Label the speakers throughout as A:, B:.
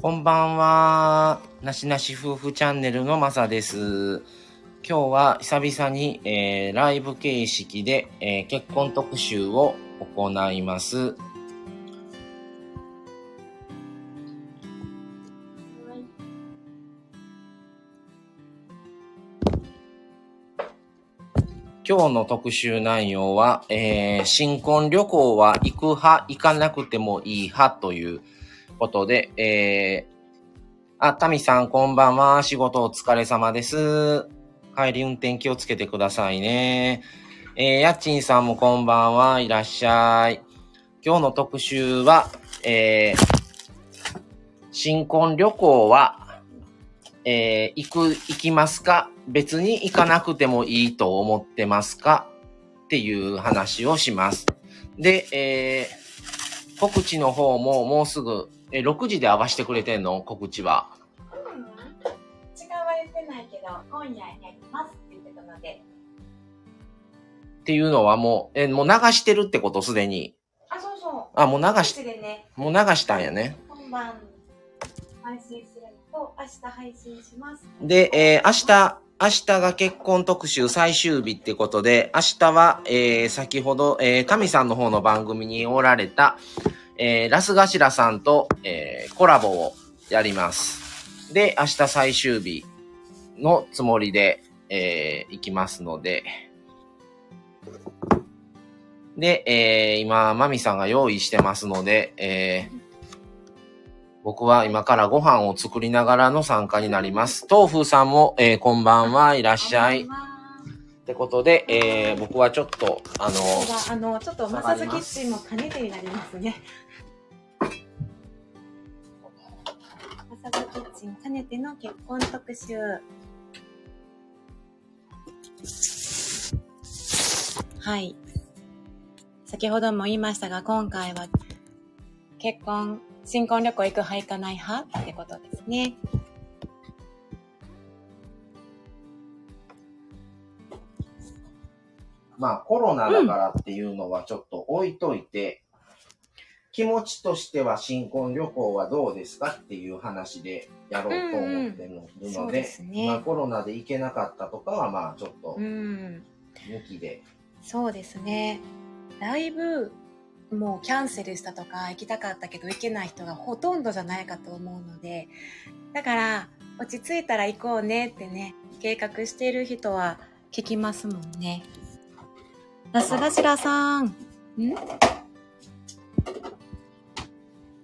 A: こんばんは。なしなし夫婦チャンネルのまさです。今日は久々に、えーライブ形式で、えー結婚特集を行います。今日の特集内容は、えー新婚旅行は行く派、行かなくてもいい派ということで、えー、あ、タミさんこんばんは。仕事お疲れ様です。帰り運転気をつけてくださいね。えー、やっちんさんもこんばんは。いらっしゃい。今日の特集は、えー、新婚旅行は、えー、行く、行きますか？別に行かなくてもいいと思ってますか？っていう話をします。で、えー、告知の方ももうすぐ、えー6時で合わせてくれてんの？告知は。
B: うん、時間は言ってないけど、今夜やりますって言ってたので。
A: っていうのはもう、えーもう流してるってこと？すでに。
B: あ、そうそう。
A: あ、もう流し、
B: でね、
A: もう流したんやね。
B: 今晩配信するのと、明日配信します。
A: で、えー明日、明日が結婚特集最終日ってことで、明日は、えー先ほど、えー、タミさんの方の番組におられた、えーラスガシラさんと、えーコラボをやります。で、明日最終日のつもりで、えー行きますので、で、えー今、マミさんが用意してますので、えー僕は今からご飯を作りながらの参加になります。豆腐さんも、えーこんばんはいらっしゃい。ってことで、えー僕はちょっと、あの、
B: あの、ちょっとマサズキッチンも兼ねてになりますね。マサズキッチン兼ねての結婚特集。はい。先ほども言いましたが、今回は結婚、新婚旅行行く派行かない派ってことですね。
A: まあコロナだからっていうのはちょっと置いといて、気持ちとしては新婚旅行はどうですかっていう話でやろうと思ってるの
B: そう
A: で、
B: ですね
A: まあコロナで行けなかったとかはまあちょっと
B: うん。
A: 抜きで、
B: そうですね。ライブ、もうキャンセルしたとか行きたかったけど行けない人がほとんどじゃないかと思うので、だから落ち着いたら行こうねってね、計画している人は聞きますもんね。ラスガシラさん。ん？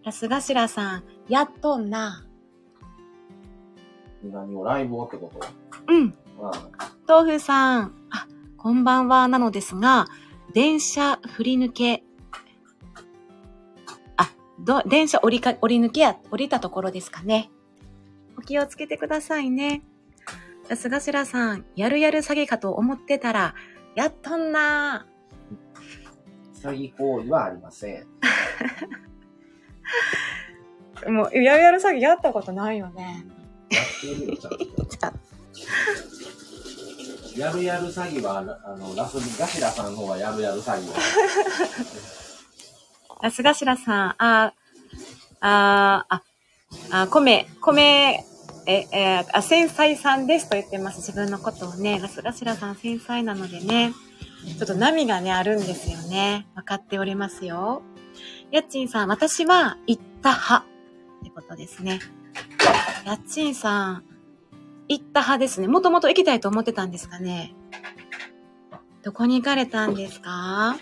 B: ラスガシラさん、やっとんな。
A: 何をライブをってこと？
B: うん。
A: まあ、
B: 豆腐さん、あ、こんばんはなのですが、電車振り抜け、あ、ど、電車降りか、降り抜けや、降りたところですかね。お気をつけてくださいね。安頭さん、やるやる詐欺かと思ってたら、やっとんな
A: 詐欺行為はありません。
B: もう、やるやる詐欺やったことないよね。
A: やってるよ、ちゃんと。やるやる詐欺は、あの、ラスガシラさんの方がやるやる詐欺は。
B: 安頭さん、あ、あ、あ、あ、米、米、え、えーあ、繊細さんですと言ってます。自分のことをね。ラスガシラさん繊細なのでね。ちょっと波がね、あるんですよね。分かっておりますよ。やっちんさん、私は行った派ってことですね。やっちんさん、行った派ですね。もともと行きたいと思ってたんですかね。どこに行かれたんですか？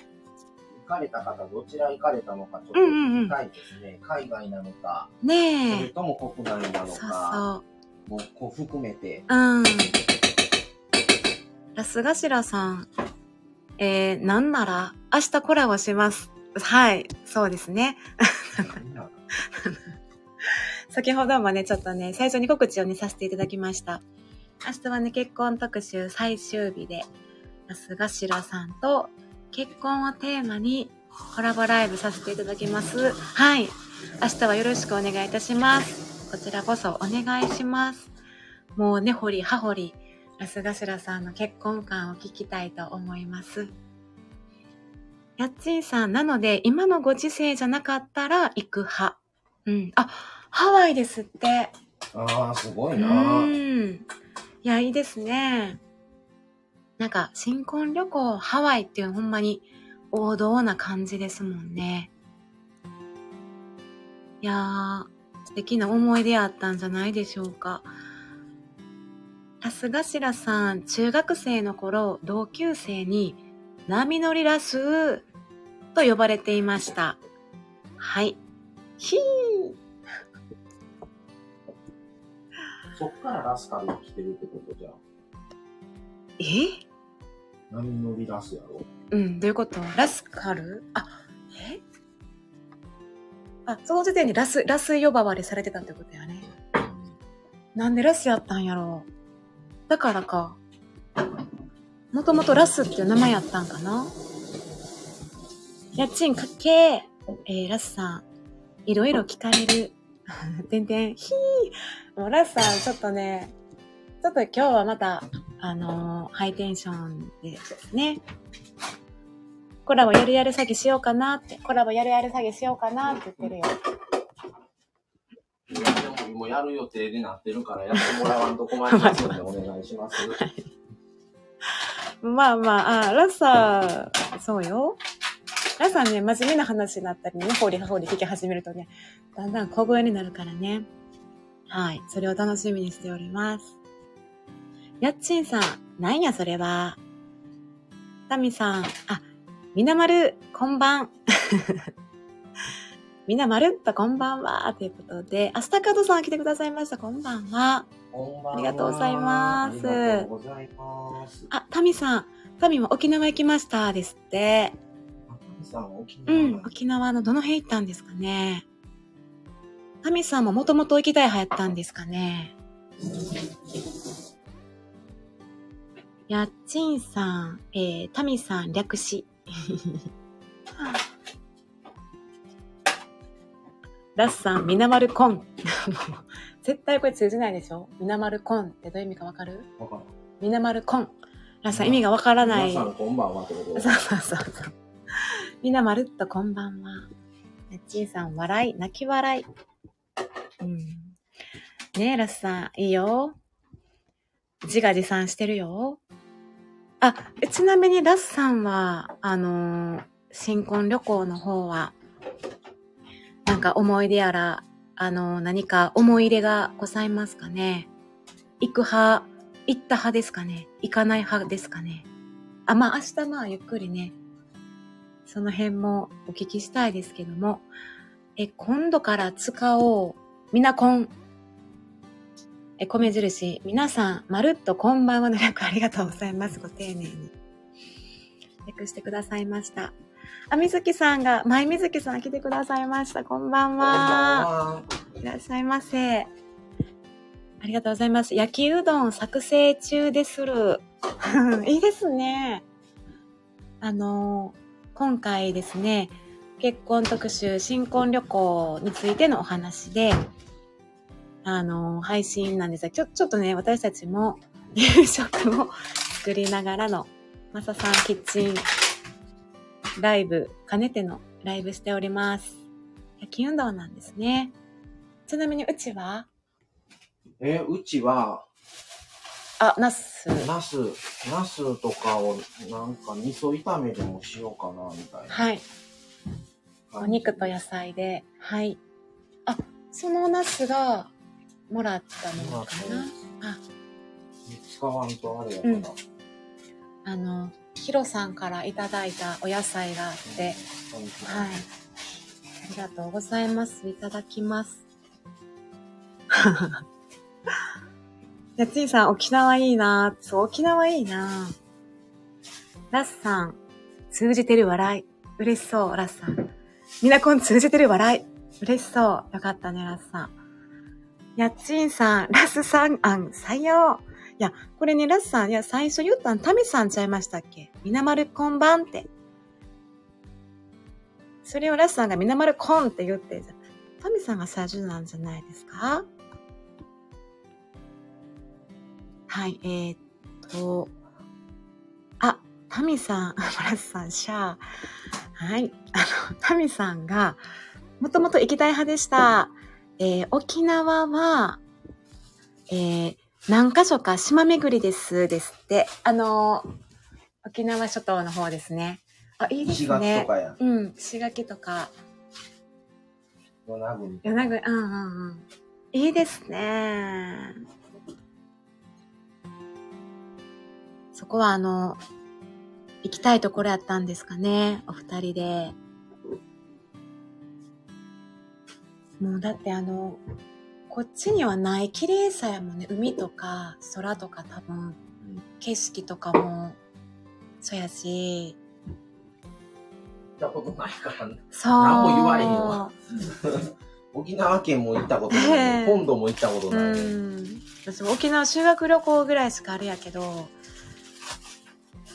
A: 行かれた方、どちら行かれたのか、ちょっと
B: うんうんうん
A: 聞きたいですね。海外なのか、そ
B: ねえ。
A: れとも国内なの
B: そう
A: か、
B: そう。
A: もうこう含めて、
B: うん。ラスガシラさん、えー、なんなら、明日コラボします。はい、そうですね。先ほどもね、ちょっとね、最初に告知をね、させていただきました。明日はね、結婚特集最終日で、ラスガシラさんと結婚をテーマにコラボライブさせていただきます。はい。明日はよろしくお願いいたします。こちらこそお願いします。もうねほりはほり、ラスガシラさんの結婚観を聞きたいと思います。やっちんさん、なので、今のご時世じゃなかったら行く派。うん。あ、ハワイですって。
A: ああ、すご
B: う
A: いな。
B: ん。いや、いいですね。なんか、新婚旅行、ハワイっていうほんまに王道な感じですもんね。いやー、素敵な思い出あったんじゃないでしょうか。ラス頭さん、中学生の頃、同級生に、波乗りラスと呼ばれていました。はい。ひー。
A: そっからラスカルが来てるってことじゃん。
B: え？
A: 波乗りラスやろ？
B: うん、どういうこと？ラスカル？あ、え？あ、その時点でラス、ラス呼ばわりされてたってことやね。なんでラスやったんやろ？う。だからか。もともとラスっていう名前やったんかな？家賃かけ、えー、ラスさん、いろいろ聞かれる。てんてん、ひー。もうラスさん、ちょっとね、ちょっと今日はまた、あのーハイテンションでですね。コラボやるやる詐欺しようかなって、コラボやるやる詐欺しようかなって言ってるよ。
A: いや、でももうやる予定になってるから、やってもらわんと困りますので、お願いします。
B: まあまあ、あラッサー、そうよ。ラッサーね、真面目な話になったりね、ほうりはほうり聞き始めるとね、だんだん小声になるからね。はい。それを楽しみにしております。やっちんさん、なんやそれは？タミさん、あ、みなまる、こんばん。みなまるっとこんばんは。ということで、アスタカードさん来てくださいました。こんばんは。
A: こんばんは
B: ありがとうございます
A: ありがとうございます。
B: あ、タミさん、タミも沖縄行きました。ですって。
A: さん、沖
B: う
A: 縄
B: ん、沖縄のどの辺行ったんですかね？タミさんももともと行きたい派やったんですかね？やっちんさん、えー、タミさん略し。ラスさん、みなまるコン。絶対これ通じないでしょ？みなまるコンってどういう意味かわかる？
A: わからん
B: みなまるコン。ラスさん意味がわからない。
A: 皆さん、こんばんはってこと
B: そうそうそうそう。みんなまるっとこんばんは。やっちーさん、笑い、泣き笑い。うん。ねえ、ラスさん、いいよ。自画自賛してるよ。あ、ちなみにラスさんは、あのー新婚旅行の方は、なんか思い出やら、あのー何か思い入れがございますかね行く派、行った派ですかね行かない派ですかねあ、まあ明日まあゆっくりね、その辺もお聞きしたいですけども、え、今度から使おう、みなこん。え、米印、皆さん、まるっとこんばんはの略ありがとうございます。ご丁寧に。略してくださいました。あ、みずきさんが、まいみずきさん来てくださいました。こんばん。は
A: い
B: らっしゃいませ。ありがとうございます。焼きうどん作成中でする。いいですね。あの、今回ですね、結婚特集、新婚旅行についてのお話で、あの、配信なんですが、ちょ、ちょっとね、私たちも夕食を作りながらの、まささんキッチンライブ、兼ねてのライブしております。焼き運動なんですね。ちなみにうちは、
A: え、うちは、
B: あ、ナス。
A: ナス、ナスとかをなんか味噌炒めでもしようかな、みたいな。
B: はい。お肉と野菜で。はい。あ、そのナスがもらったものかな？あ、
A: 使わんとあれやから。
B: うんあの、ヒロさんからいただいたお野菜があって、はい。ありがとうございます。いただきます。やついさん、沖縄いいなそう、沖縄いいなラスさん、通じてる笑い。嬉しそう、ラスさん。みなこん通じてる笑い。嬉しそう。よかったね、ラスさん。やっちんさん、ラスさん案採用。いや、これね、ラスさん、いや、最初言ったん、タミさんちゃいましたっけ？みなまるこんばんって。それをラスさんがみなまるこんって言って、タミさんが最初なんじゃないですか？はい、えー、っと、あ、タミさん、ラスさん、シャー。はい、あの、タミさんが、もともと行きたい派でした。えー沖縄は、えー何箇所か島巡りです、ですって。あのー沖縄諸島の方ですね。あ、いいですね
A: と。かや。
B: うん、石垣とか、
A: 与那国。
B: 与那国、うんうんうん。いいですね。そこはあの、行きたいところやったんですかね、お二人で。もうだってあの、こっちにはない綺麗さやもんね、海とか空とか多分、景色とかも、そうやし、
A: 行ったことないからね。
B: そう。
A: 何も言われへんわ 沖縄県も行ったことない、
B: ええ
A: 本土も行ったこと
B: う
A: ない、
B: ん。私も沖縄修学旅行ぐらいしかあれやけど、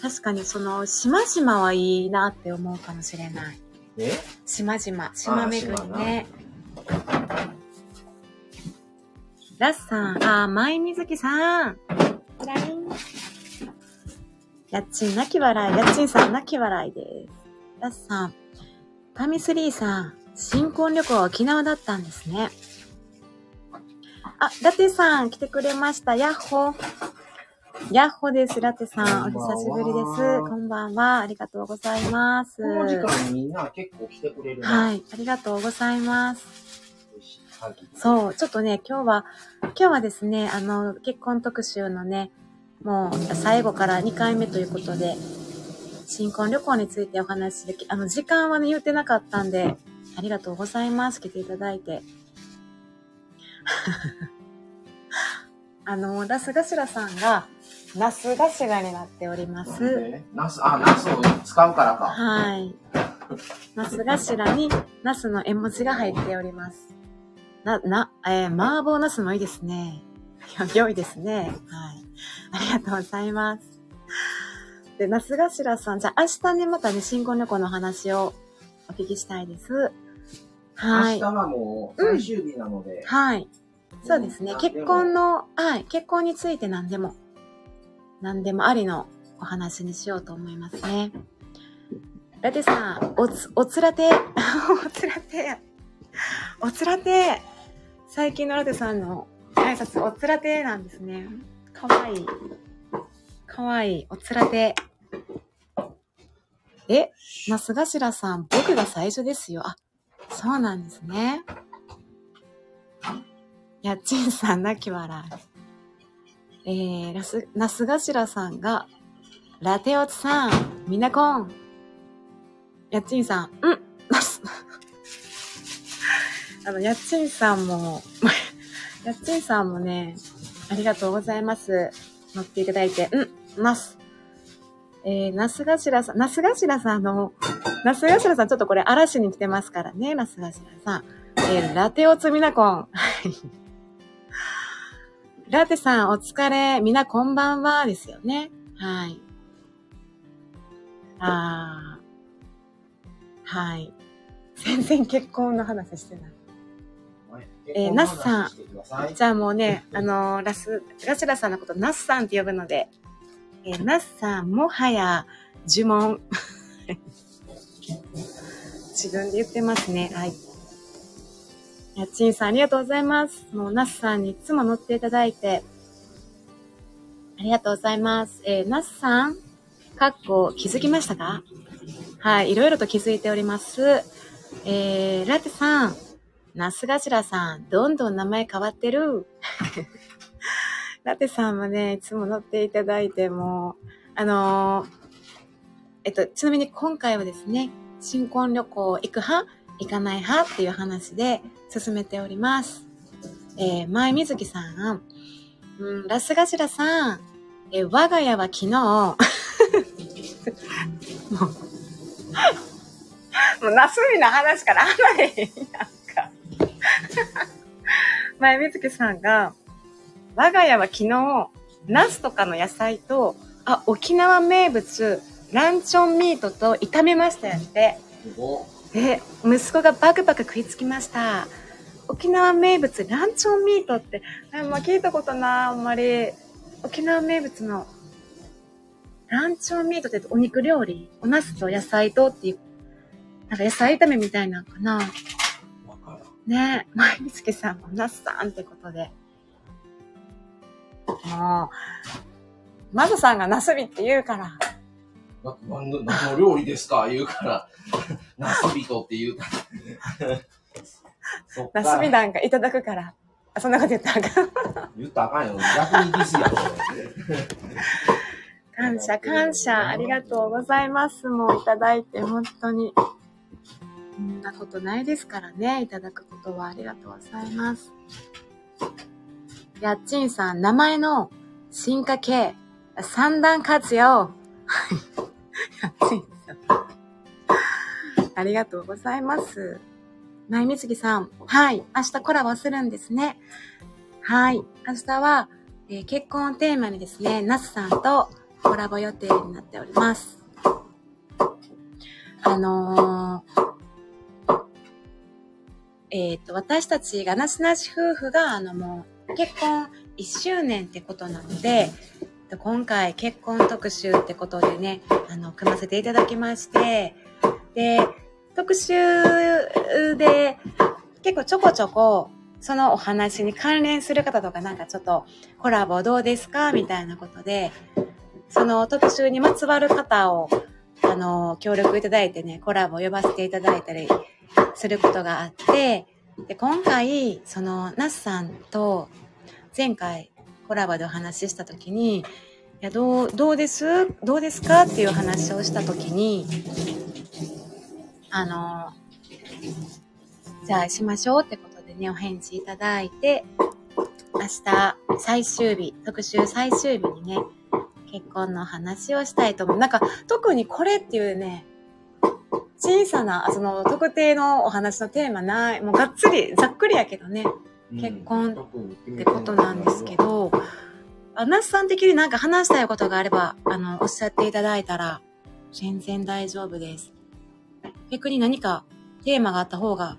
B: 確かにその、島々はいいなって思うかもしれない。
A: え？
B: 島々、島巡り
A: 島
B: ね。ラスさん、あー、舞みずきさん。ライン。やっちん泣き笑い。やっちんさん泣き笑いです。ラスさん、タミスリーさん、新婚旅行は沖縄だったんですね。あ、ラテさん来てくれました。ヤッホー。ヤッホーです。ラテさん、お久しぶりです。こんばんは。ありがとうございます。
A: この時間にみんな結構来てくれるな。
B: はい、ありがとうございます。そう、ちょっとね、今日は、今日はですね、あの、結婚特集のね、もう最後から2回目ということで、新婚旅行についてお話しでき、あの、時間はね、言ってなかったんで、ありがとうございます。来ていただいて。あの、ラス頭さんが、ナス頭になっております。
A: でナス、あ、ナスを使うからか。
B: はい。ナス頭に、ナスの絵文字が入っております。な、な、えー、麻婆ナスもいいですね。良いですね。はい。ありがとうございます。で、ナス頭さん、じゃあ明日ね、またね、新婚旅行の話をお聞きしたいです。はい
A: 明日。はもう最終日なので。
B: はい。そうですね。結婚の、はい。結婚について何でも、何でもありのお話にしようと思いますね。ラテさん、おつ、おつらて、おつらて、おつらて、最近のラテさんの挨拶、おつらてなんですね。かわいい。かわいい。おつらて。え、なすがしらさん、僕が最初ですよ。あ、そうなんですね。やっちんさん、泣き笑い。えー、ラス、なすがしらさんが、ラテオツさん、みなこん。やっちんさん、うん、なす。あの、やっちんさんも、やっちんさんもね、ありがとうございます。乗っていただいて、うん、ます。えー、なすがしらさん、なすがしらさんの、なすがしらさん、ちょっとこれ嵐に来てますからね、なすがしらさん。えー、ラテオツみなこん。はい。ラテさん、お疲れ。みんなこんばんは。ですよね。はい。あー。はい。全然結婚の話してない。えーナスさん
A: ん。
B: じゃあもうね、あのーラス、ラシラさんのことナスさんって呼ぶので、えーナスさん、もはや呪文。自分で言ってますね。はい。やっちんさん、ありがとうございます。もう、ナスさんにいつも乗っていただいて、ありがとうございます。えー、ナスさん、かっこ気づきましたか？はい、いろいろと気づいております。えー、ラテさん、ナスガシラさん、どんどん名前変わってる。ラテさんもね、いつも乗っていただいて、も、あのーえっと、ちなみに今回はですね、新婚旅行行く派行かない派っていう話で進めております。えー、前水木さん、うん、ラスガシラさん、えー我が家は昨日、もう、もう、ナスミの話からあんまり、なんか。前水木さんが、我が家は昨日、ナスとかの野菜と、あ、沖縄名物、ランチョンミートと炒めましたよって。で、息子がバクバク食いつきました。沖縄名物、ランチョンミートって、あんま聞いたことない、あんまり。沖縄名物の、ランチョンミートってお肉料理？お茄子と野菜とっていう、なんか野菜炒めみたいなのかなねえ、毎日さんも那須さんってことで。もう、まずさんがナスビって言うから。
A: な何の何の料理ですか？言うから、ナスビトって言うから。そっか
B: ナスビなんかいただくから。あ、そんなこと言ったらあかん。
A: 言ったらあかんよ。逆にディスやん、それ。
B: 感謝、感謝。ありがとうございます。もういただいて、本当に。そんなことないですからね。いただくことはありがとうございます。やっちんさん、名前の進化系、三段活用。はいやっちんさん。ありがとうございます。まいみつぎさん、はい。明日コラボするんですね。はい。明日は、えー結婚をテーマにですね、ナスさんとコラボ予定になっております。あのーえっ、と、私たちがなしなし夫婦が、あのもう、結婚1周年ってことなので、今回結婚特集ってことでね、あの、組ませていただきまして、で、特集で結構ちょこちょこ、そのお話に関連する方とかなんかちょっとコラボどうですか？みたいなことで、その特集にまつわる方を、あの、協力いただいてね、コラボ呼ばせていただいたりすることがあって、で、今回、その、ナスさんと前回コラボでお話ししたときに、いや、どう、どうです？どうですか？っていう話をしたときに、あの、じゃあしましょうってことでね、お返事いただいて、明日最終日、特集最終日にね、結婚の話をしたいと思う。なんか、特にこれっていうね、小さな、その特定のお話のテーマない、もうがっつり、ざっくりやけどね、結婚ってことなんですけど、あナスさん的になんか話したいことがあれば、あの、おっしゃっていただいたら、全然大丈夫です。逆に何かテーマがあった方が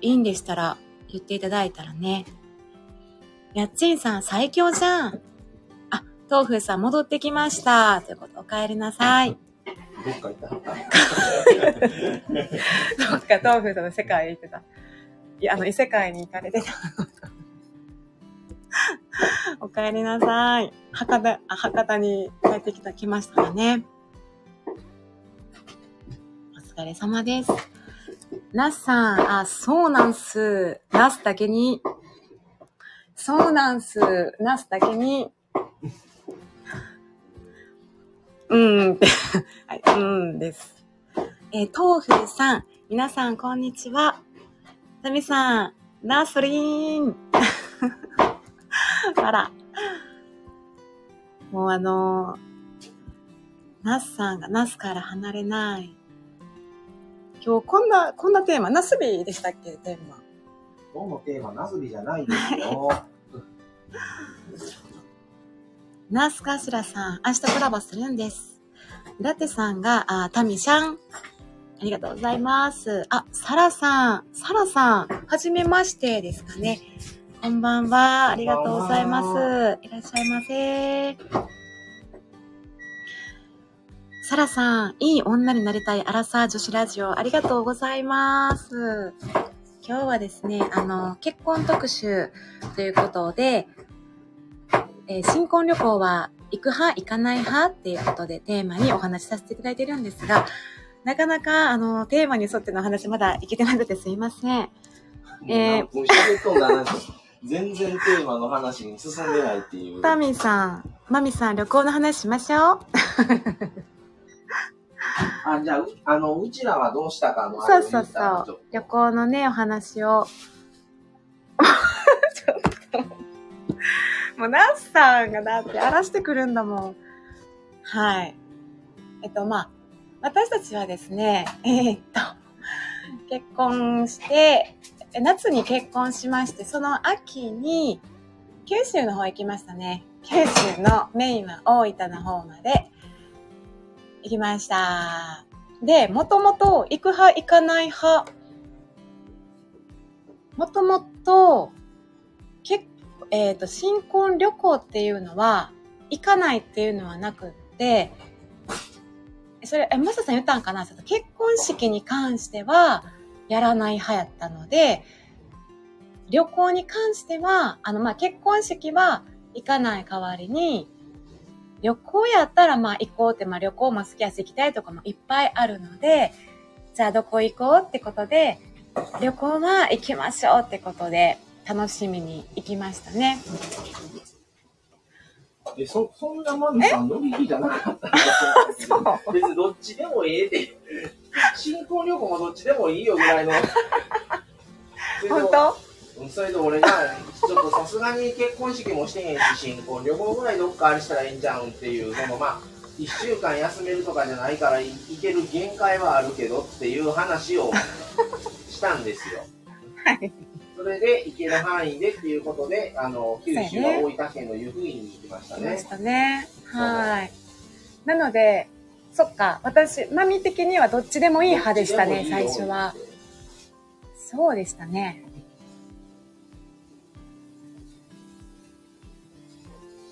B: いいんでしたら、言っていただいたらね。やっちんさん最強じゃん。あ、豆腐さん戻ってきました。ということ、お帰りなさい。
A: どっか行った。
B: どっか豆腐さんの世界へ行ってた。いや、あの、異世界に行かれてた。お帰りなさい。博多、あ博多に帰ってきた、来ましたかね。お疲れ様です。ナスさん、あ、そうなんす。ナスだけに。そうなんす。ナスだけに。うんって。はい、うんです。えー、豆腐さん、皆さん、こんにちは。タミさん、ナスリーン。あら。もうあのーナスさんがナスから離れない。今日こんな、こんなテーマ、ナスビでしたっけ、テーマ。
A: 今日のテーマ、ナスビじゃないですよ。
B: ナースカシラさん、明日コラボするんです。ラテさんが、あ、タミシャン。ありがとうございます。あ、サラさん、サラさん、はじめましてですかね。こんばんは。ありがとうございます。いらっしゃいませ。サラさん、いい女になりたいアラサー女子ラジオ、ありがとうございます。今日はですね、あの、結婚特集ということで、えー新婚旅行は行く派、行かない派っていうことでテーマにお話しさせていただいているんですが、なかなか、あの、テーマに沿ってのお話まだいけてなくてすいません。えー
A: もう喋っとんだなんか、全然テーマの話に進んでないっていう。
B: タミさん、マミさん、旅行の話しましょう。
A: あ、じゃあ、うあの、うちらはどうしたかの
B: そうそうそう。旅行のね、お話を。ちょっと。もう、ナスさんがだって荒らしてくるんだもん。はい。えっと、まあ、私たちはですね、えーっと、結婚して、夏に結婚しまして、その秋に、九州の方行きましたね。九州のメインは大分の方まで行きました。で、もともと行く派行かない派、もともと、結えっ、と、新婚旅行っていうのは、行かないっていうのはなくって、それ、え、マサさん言ったんかな？結婚式に関しては、やらない派やったので、旅行に関しては、あの、ま、結婚式は行かない代わりに、旅行やったらま行こうって、まあ旅行も好きやし行きたいとかもいっぱいあるので、じゃあどこ行こうってことで、旅行は行きましょうってことで、楽しみに行きましたね。
A: え、そ、そんなマミさん乗り気じゃなかった
B: そう。
A: 別にどっちでもええで。新婚旅行もどっちでもいいよぐらいの。
B: 本当？
A: うんそれと俺が、ちょっとさすがに結婚式もしてへんし、新婚旅行ぐらいどっかあれしたらええんちゃうんっていう、そのまあ、1週間休めるとかじゃないから、い行ける限界はあるけどっていう話をしたんですよ。
B: はい。
A: それで行ける範囲でっていうことで、あの、九州は大分県の湯布院に行きましたね。
B: 来ましたね。はい。なので、そっか、私、マミ的にはどっちでもいい派でしたね、最初は。。そうでしたね。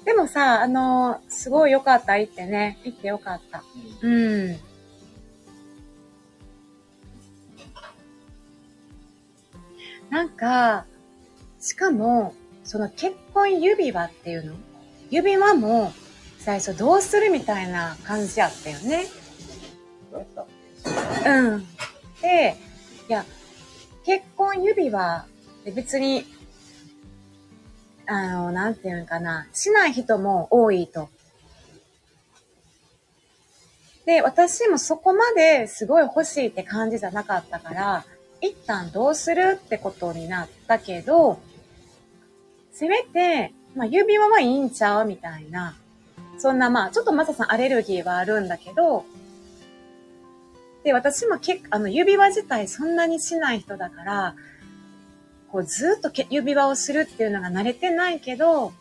B: でもさ、あの、すごい良かった、行ってね。行って良かった。うん。なんか、しかも、その結婚指輪っていうの？指輪も最初どうするみたいな感じやったよね。
A: どう
B: ん。で、いや、結婚指輪って別に、あの、なんていうんかな、しない人も多いと。で、私もそこまですごい欲しいって感じじゃなかったから、一旦どうするってことになったけど、せめて、まあ指輪はいいんちゃうみたいな。そんなまあ、ちょっとマサさんアレルギーはあるんだけど、で、私も結構あの、指輪自体そんなにしない人だから、こう、ずっと指輪をするっていうのが慣れてないけど、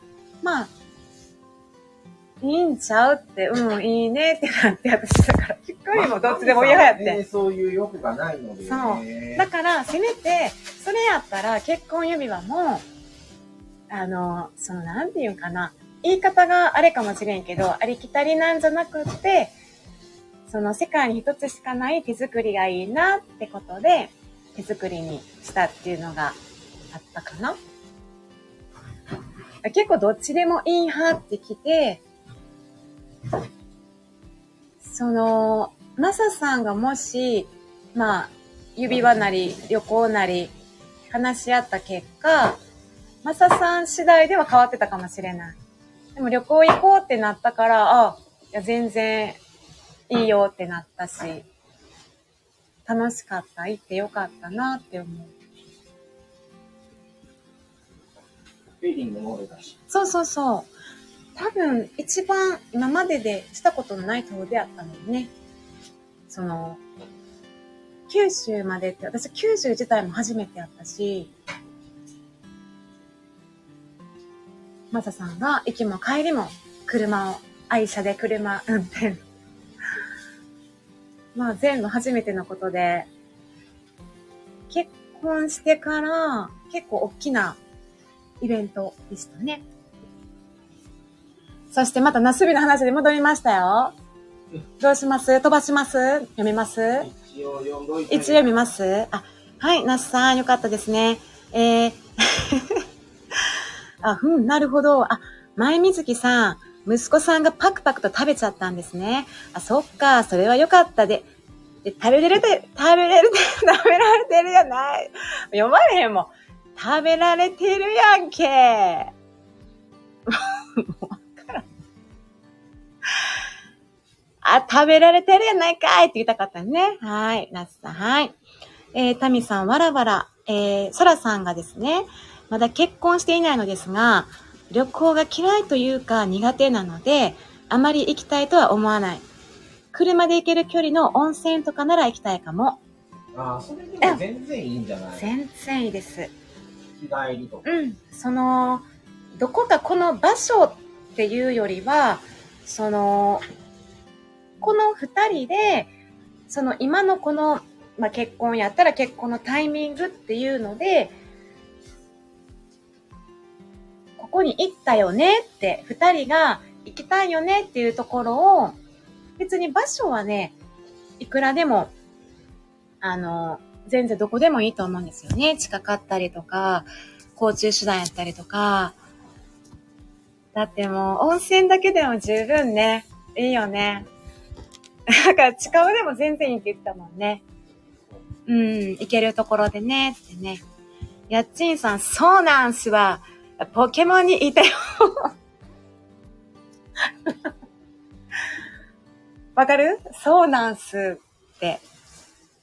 B: まあ、いいんちゃうって、うん、いいねってなって、私だから、ひっくりもどっちでも嫌やって。
A: そういう欲がないので、ね。
B: そうだから、せめて、それやったら結婚指輪も、あの、その、なんていうんかな。言い方があれかもしれんけど、ありきたりなんじゃなくって、その世界に一つしかない手作りがいいなってことで、手作りにしたっていうのがあったかな。結構どっちでもいい派ってきて、その、マサさんがもし、まあ、指輪なり旅行なり話し合った結果、マサさん次第では変わってたかもしれない。でも旅行行こうってなったから、あ、いや全然いいよってなったし、楽しかった、行ってよかったなって思う。
A: フィーリングも俺だし。
B: そうそうそう。多分一番今まででしたことのない遠出やったのよね。その、九州までって、私九州自体も初めてやったし、マサさんが行きも帰りも車を、愛車で車 運転。まあ全部初めてのことで、結婚してから結構大きなイベントでしたね。そしてまたナスビの話に戻りましたよ。どうします？飛ばします？読みます？
A: 一応読んどいて。
B: 一応読みます？あ、はい、ナスさん、よかったですね。えー、あ、うん、なるほど。あ、前水木さん、息子さんがパクパクと食べちゃったんですね。あ、そっか、それはよかったで。で食べれるで、食べれるで、食べられてるやない。読まれへんもん。食べられてるやんけ。あ、食べられてるやないかいって言いたかったね。はい。ナスさん、はい。えー、タミさん、わらわら。えー、ソラさんがですね、まだ結婚していないのですが、旅行が嫌いというか苦手なので、あまり行きたいとは思わない。車で行ける距離の温泉とかなら行きたいかも。
A: ああ、それでも全然いいんじゃない？
B: 全然いいです。
A: 日帰りとか。
B: うん。その、どこかこの場所っていうよりは、その、この二人で、その今のこの、まあ、結婚やったら結婚のタイミングっていうので、ここに行ったよねって、二人が行きたいよねっていうところを、別に場所はね、いくらでも、あの、全然どこでもいいと思うんですよね。近かったりとか、交通手段やったりとか。だってもう、温泉だけでも十分ね、いいよね。だから、近場でも全然いいってたもんね。うん、行けるところでね、ってね。やっちんさん、そうなんすわ。ポケモンにいたよ。わかる？そうなんすって。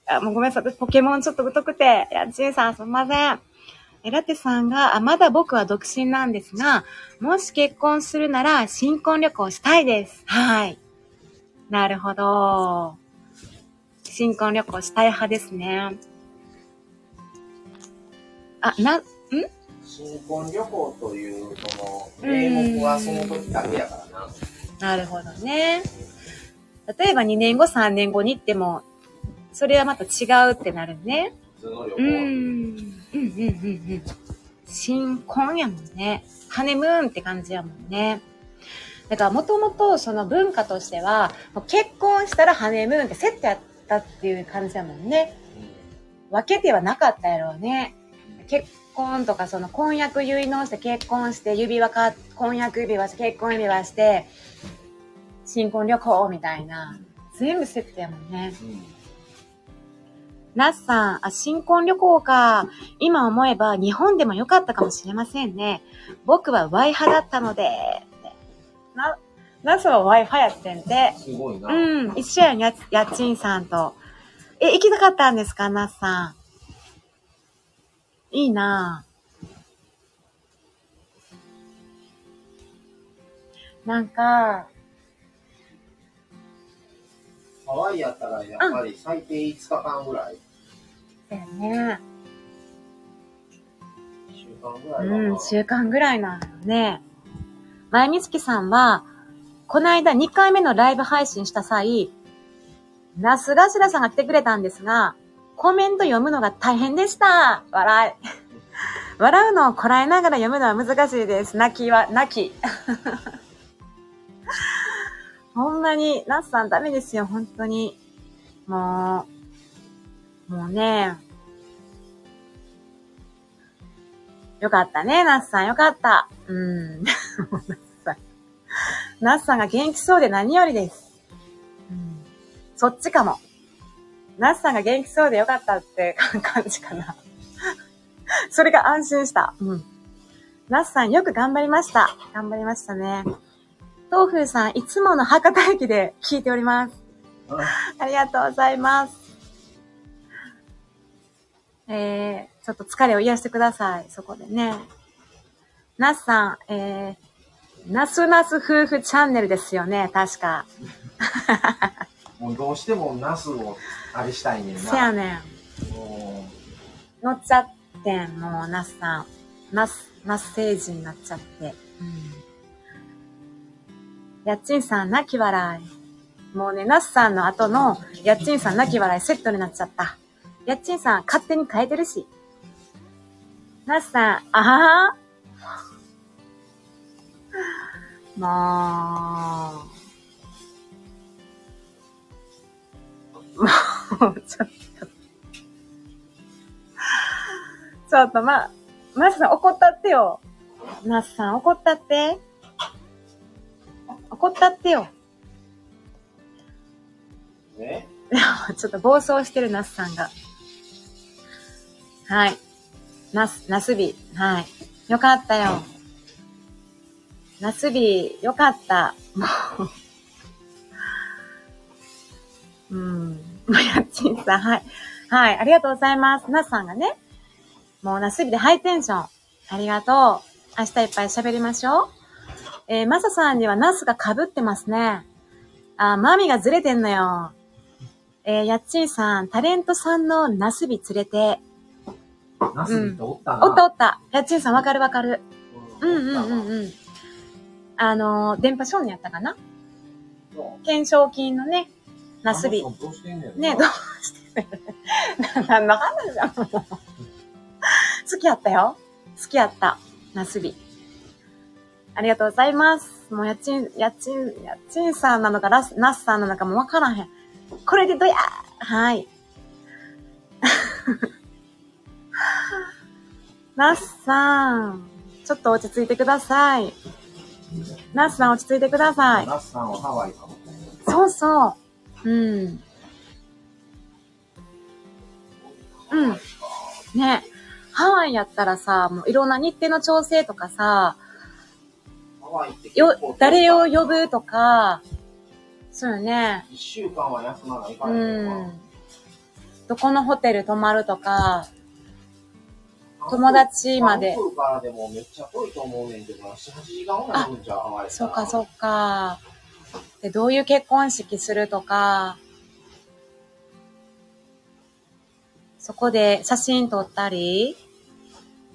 B: あ、もうごめんなさい。ポケモンちょっと疎くて。やっちんさん、すみません。えラテさんが、あ、まだ僕は独身なんですが、もし結婚するなら新婚旅行したいです。はい。なるほど。新婚旅行したい派ですね。あ、な、ん？
A: 新婚旅行という、その、名目はその時だけやからな。
B: なるほどね。例えば2年後、3年後に行っても、それはまた違うってなるね。
A: 普通の旅行。うん。うんうん
B: うんうん。新婚やもんね。ハネムーンって感じやもんね。だからもともとその文化としては、結婚したらハネムーンってセットやったっていう感じやもんね。分けてはなかったやろうね。結婚とかその婚約結納して結婚して指輪か、婚約指輪して結婚指輪して、新婚旅行みたいな。全部セットやもんね。うんナスさん、あ、新婚旅行か。今思えば日本でも良かったかもしれませんね。僕は Y 派だったので。な、ナスは派やってんで。
A: すごいな。
B: うん、一緒やん、や、やっちんさんと。え、行きたかったんですか、ナスさん？いいななんか、
A: ハワイやったらやっぱり最低5日間ぐらい。
B: だよね。
A: 週間ぐらい
B: うん、週間ぐらいなのね。前みつきさんは、この間2回目のライブ配信した際、なすがしらさんが来てくれたんですが、コメント読むのが大変でした。笑い。笑うのをこらえながら読むのは難しいです。泣きは、泣き。ほんまに、ナスさんダメですよ、本当に。もう、もうね。よかったね、ナスさん、よかった。うん。ナスさん。が元気そうで何よりです。うん。そっちかも。ナスさんが元気そうでよかったって 感じかな。それが安心した。うん。ナスさんよく頑張りました。頑張りましたね。東風さん、いつもの博多駅で聞いております。ありがとうございます。えー、ちょっと疲れを癒してください。そこでね。ナスさん、えー、ナスナス夫婦チャンネルですよね、確か。
A: もうどうしてもナスをあれしたいねんな。
B: せやねん。乗っちゃってん、もうナスさん。ナス、ナス星人になっちゃって。うんやっちんさん泣き笑い。もうね、ナスさんの後の、やっちんさん泣き笑いセットになっちゃった。やっちんさん勝手に変えてるし。ナスさん、あははもう。もう、ちょっと。ちょっと、ま、ナスさん怒ったってよ。ナスさん怒ったって。怒ったってよ。
A: え？
B: ちょっと暴走してるナスさんが。はい。ナス、ナスビ。はい。よかったよ。ナスビ、よかった。もう。うん。もやっちんさん、はい。はい、ありがとうございます。ナスさんがね。もうナスビでハイテンション。ありがとう。明日いっぱい喋りましょう。えー、マサさんにはナスが被ってますね。あ、マミがずれてんのよ。えー、やっちんさん、タレントさんのナスビ連れて。
A: ナスビっておったな、
B: うん、おったおった。やっちんさんわかるわかる。うんうんうんうん。あのー、電波少年やったかな？懸賞金のね、ナスビ。
A: どうしてんねん
B: ねどうしてんねん。何の話やもう。好きやったよ。好きやった。ナスビ。ありがとうございます。もう家賃、家賃、家賃さんなのか、ラス、ナスさんなのかもわからへん。これでどやはい。ナスさん、ちょっと落ち着いてください。ナスさん落ち着いてください。
A: ナスさんはハワイかも。
B: そうそう。うん。うん。ね。ハワイやったらさ、もういろんな日程の調整とかさ、よ
A: 構、
B: 誰を呼ぶとか、そうよね。
A: 一週間は休まないか
B: う
A: らね。
B: ん。どこのホテル泊まるとか、友達まで。
A: バンクーからでもめっちゃ遠いと思うねんけどな、7、8時間ぐらい乗るんちゃうハワイ
B: そうか、
A: う
B: そうか。で、どういう結婚式するとか、そこで写真撮ったり、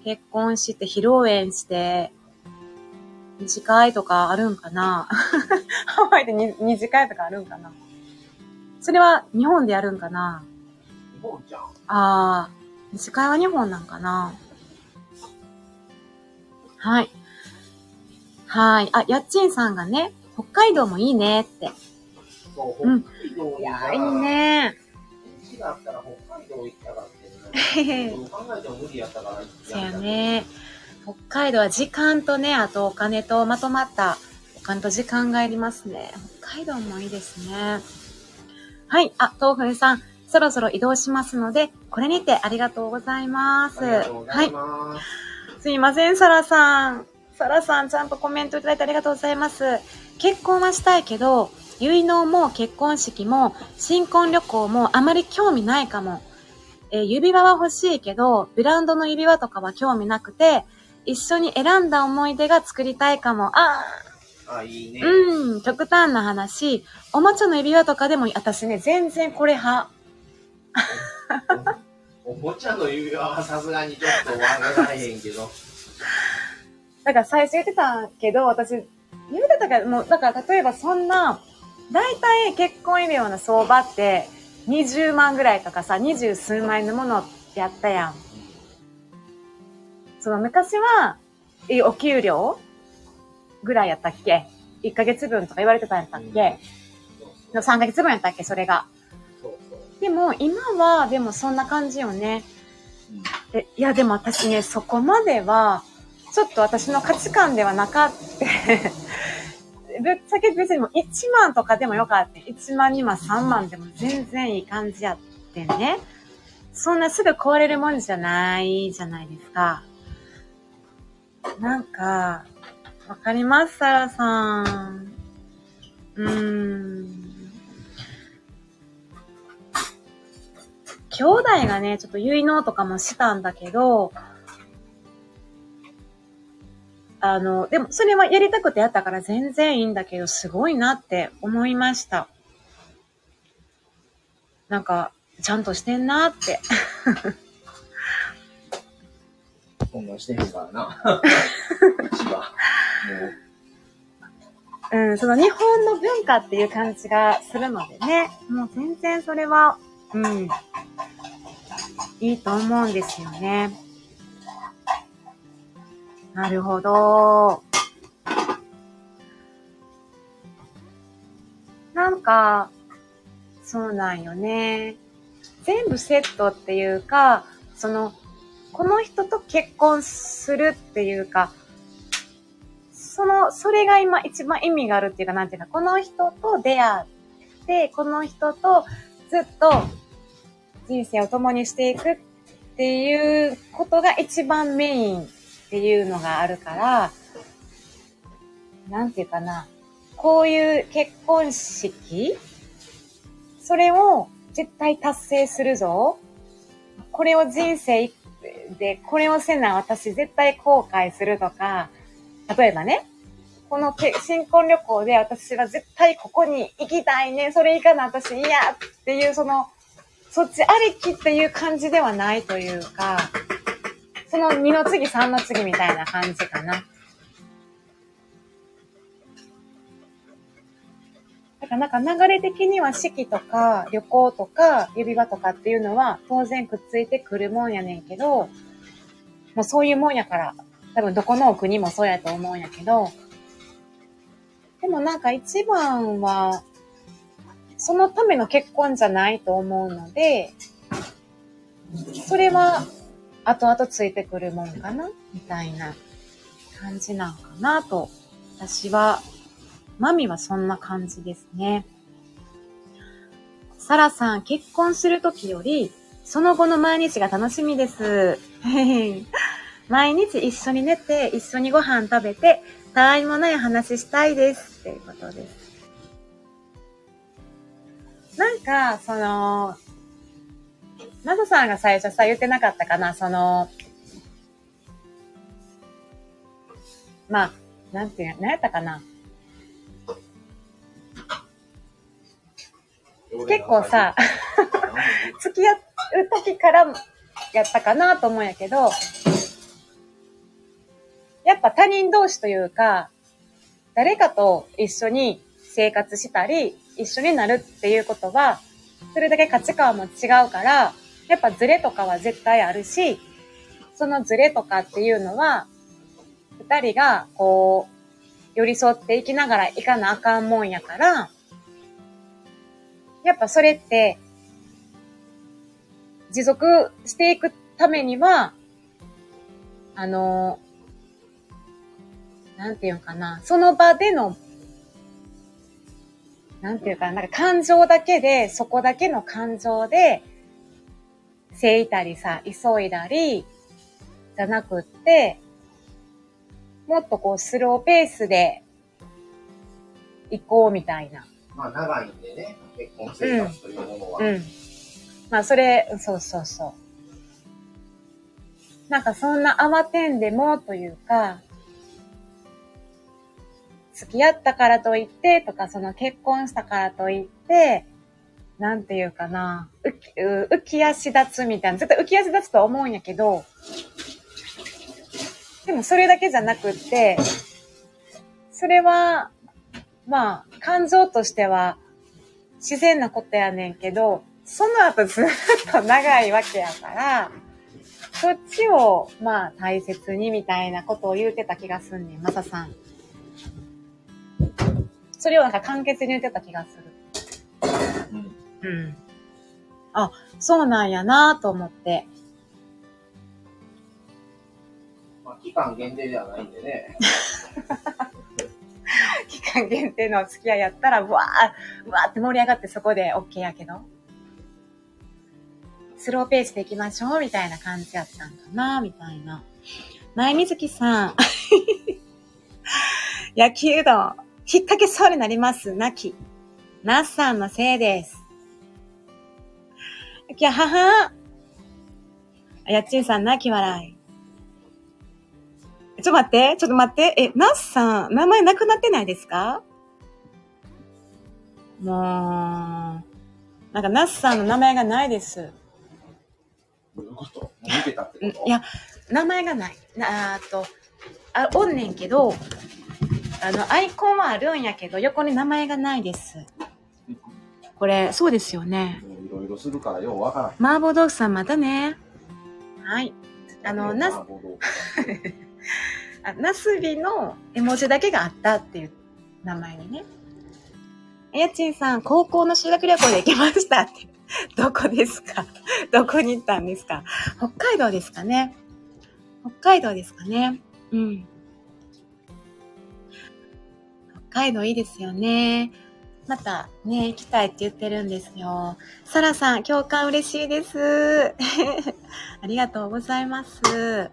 B: 結婚して披露宴して、二次会とかあるんかな？ハワイで二二次会とかあるんかな？それは日本でやるんかな？
A: 日本じゃん。
B: あー、二次会は日本なんかな？はい。はい。あ、やっちんさんがね、北海道もいいねって。
A: そう、
B: うん
A: 北海道に
B: いやー、いいね。
A: 北海道行きたかったね。どう考えても無理やったから。
B: そうや。ね。北海道は時間とね、あとお金とまとまったお金と時間がいりますね。北海道もいいですね。はい。あ、豆腐さん、そろそろ移動しますので、これにてありがとうございます。
A: ありがとうござ
B: はいい。
A: ます。
B: すいません、サラさん。サラさん、ちゃんとコメントいただいてありがとうございます。結婚はしたいけど、結納も結婚式も新婚旅行もあまり興味ないかも。えー指輪は欲しいけど、ブランドの指輪とかは興味なくて、一緒に選んだ思い出が作りたいかも。あ
A: あ、いいね。
B: ーうん、極端な話。おもちゃの指輪とかでもいい、私ね、全然これ派。
A: おもちゃの指輪はさすがにちょっとわからへんけど。
B: だから最初言ってたけど、私、言ってたから、もう、だから例えばそんな、大体結婚指輪の相場って、20万ぐらいとかさ、二十数万円のものってやったやん。その昔は、えお給料ぐらいやったっけ ?1 ヶ月分とか言われてたんやったっけ、の ?3 ヶ月分やったっけそれが。でも、今は、でもそんな感じよね。
A: うん
B: えいや、でも私ね、そこまでは、ちょっと私の価値観ではなかった。ぶっちゃけ別にもう1万とかでもよかった。1万、2万、3万でも全然いい感じやってね。そんなすぐ壊れるもんじゃないじゃないですか。なんか、わかります、サラさん。うーん。兄弟がね、ちょっと結納とかもしたんだけど、あの、でもそれはやりたくてやったから全然いいんだけど、すごいなって思いました。なんか、ちゃんとしてんなって。
A: そんなんしてへんからな。う
B: ん、その日本の文化っていう感じがするのでね、もう全然それは、うん、いいと思うんですよね。なるほど。なんか、そうなんよね。全部セットっていうか、その、この人と結婚するっていうか、その、それが今一番意味があるっていうか、なんていうか、この人と出会って、この人とずっと人生を共にしていくっていうことが一番メインっていうのがあるから、なんていうかな、こういう結婚式それを絶対達成するぞ。これを人生で、これをせな私絶対後悔するとか、例えばね、この新婚旅行で私は絶対ここに行きたいね、それ行かな私嫌っていう、その、そっちありきっていう感じではないというか、その2の次3の次みたいな感じかな。だからなんか流れ的には式とか旅行とか指輪とかっていうのは当然くっついてくるもんやねんけど、もうそういうもんやから、多分どこの国もそうやと思うんやけど、でもなんか一番は、そのための結婚じゃないと思うので、それは後々ついてくるもんかなみたいな感じなんかなと、私は、マミはそんな感じですね。サラさん、結婚するときより、その後の毎日が楽しみです。毎日一緒に寝て、一緒にご飯食べて、たわいもない話したいです。っていうことです。なんか、その、マサさんが最初さ、言ってなかったかな、その、まあ、なんていう、何やったかな。結構さ、付き合う時からやったかなと思うんやけど、やっぱ他人同士というか、誰かと一緒に生活したり、一緒になるっていうことは、それだけ価値観も違うから、やっぱズレとかは絶対あるし、そのズレとかっていうのは、二人がこう、寄り添っていきながらいかなあかんもんやから、やっぱそれって、持続していくためには、あの、なんていうかな、その場でのなんていうか、なんか感情だけで、そこだけの感情で、せいたりさ、急いだり、じゃなくって、もっとこうスローペースで行こうみたいな。
A: まあ長いんでね、結婚生活というものは。
B: うん。うん、まあそれ、そうそうそう。なんかそんな慌てんでもというか、付き合ったからといってとか、その結婚したからといって、なんていうかな、浮き、浮き足立つみたいな、絶対浮き足立つと思うんやけど、でもそれだけじゃなくって、それは、まあ、感情としては自然なことやねんけど、その後ずっと長いわけやから、そっちを、まあ、大切にみたいなことを言うてた気がすんねん、まささん。それをなんか簡潔に言ってた気がする。うん。うん。あ、そうなんやなと思って。
A: まあ、期間限定ではないんでね。
B: 期間限定の付き合いやったら、わー、わーって盛り上がってそこで OK やけど。スローペースで行きましょうみたいな感じやったんかなみたいな。前水木さん。野球うどん。引っ掛けそうになります。なき。なっさんのせいです。きゃははやっちんさん、泣き笑い。ちょっと待って、ちょっと待って。え、なっさん、名前なくなってないですか？もう、なんか、なっさんの名前がないです。
A: どういうこと？見てたってこと？
B: いや、名前がない。なあと、あ、おんねんけど、あの、アイコンはあるんやけど、横に名前がないです。これ、そうですよね。
A: いろいろするからようわからん。
B: 麻婆豆腐さんまたね。はい。あの、なす、なすびの絵文字だけがあったっていう名前にね。やちんさん、高校の修学旅行で行きましたって。どこですか？どこに行ったんですか？北海道ですかね北海道ですかねうん。海道いいですよね。またね、行きたいって言ってるんですよ。サラさん、共感嬉しいです。ありがとうございます。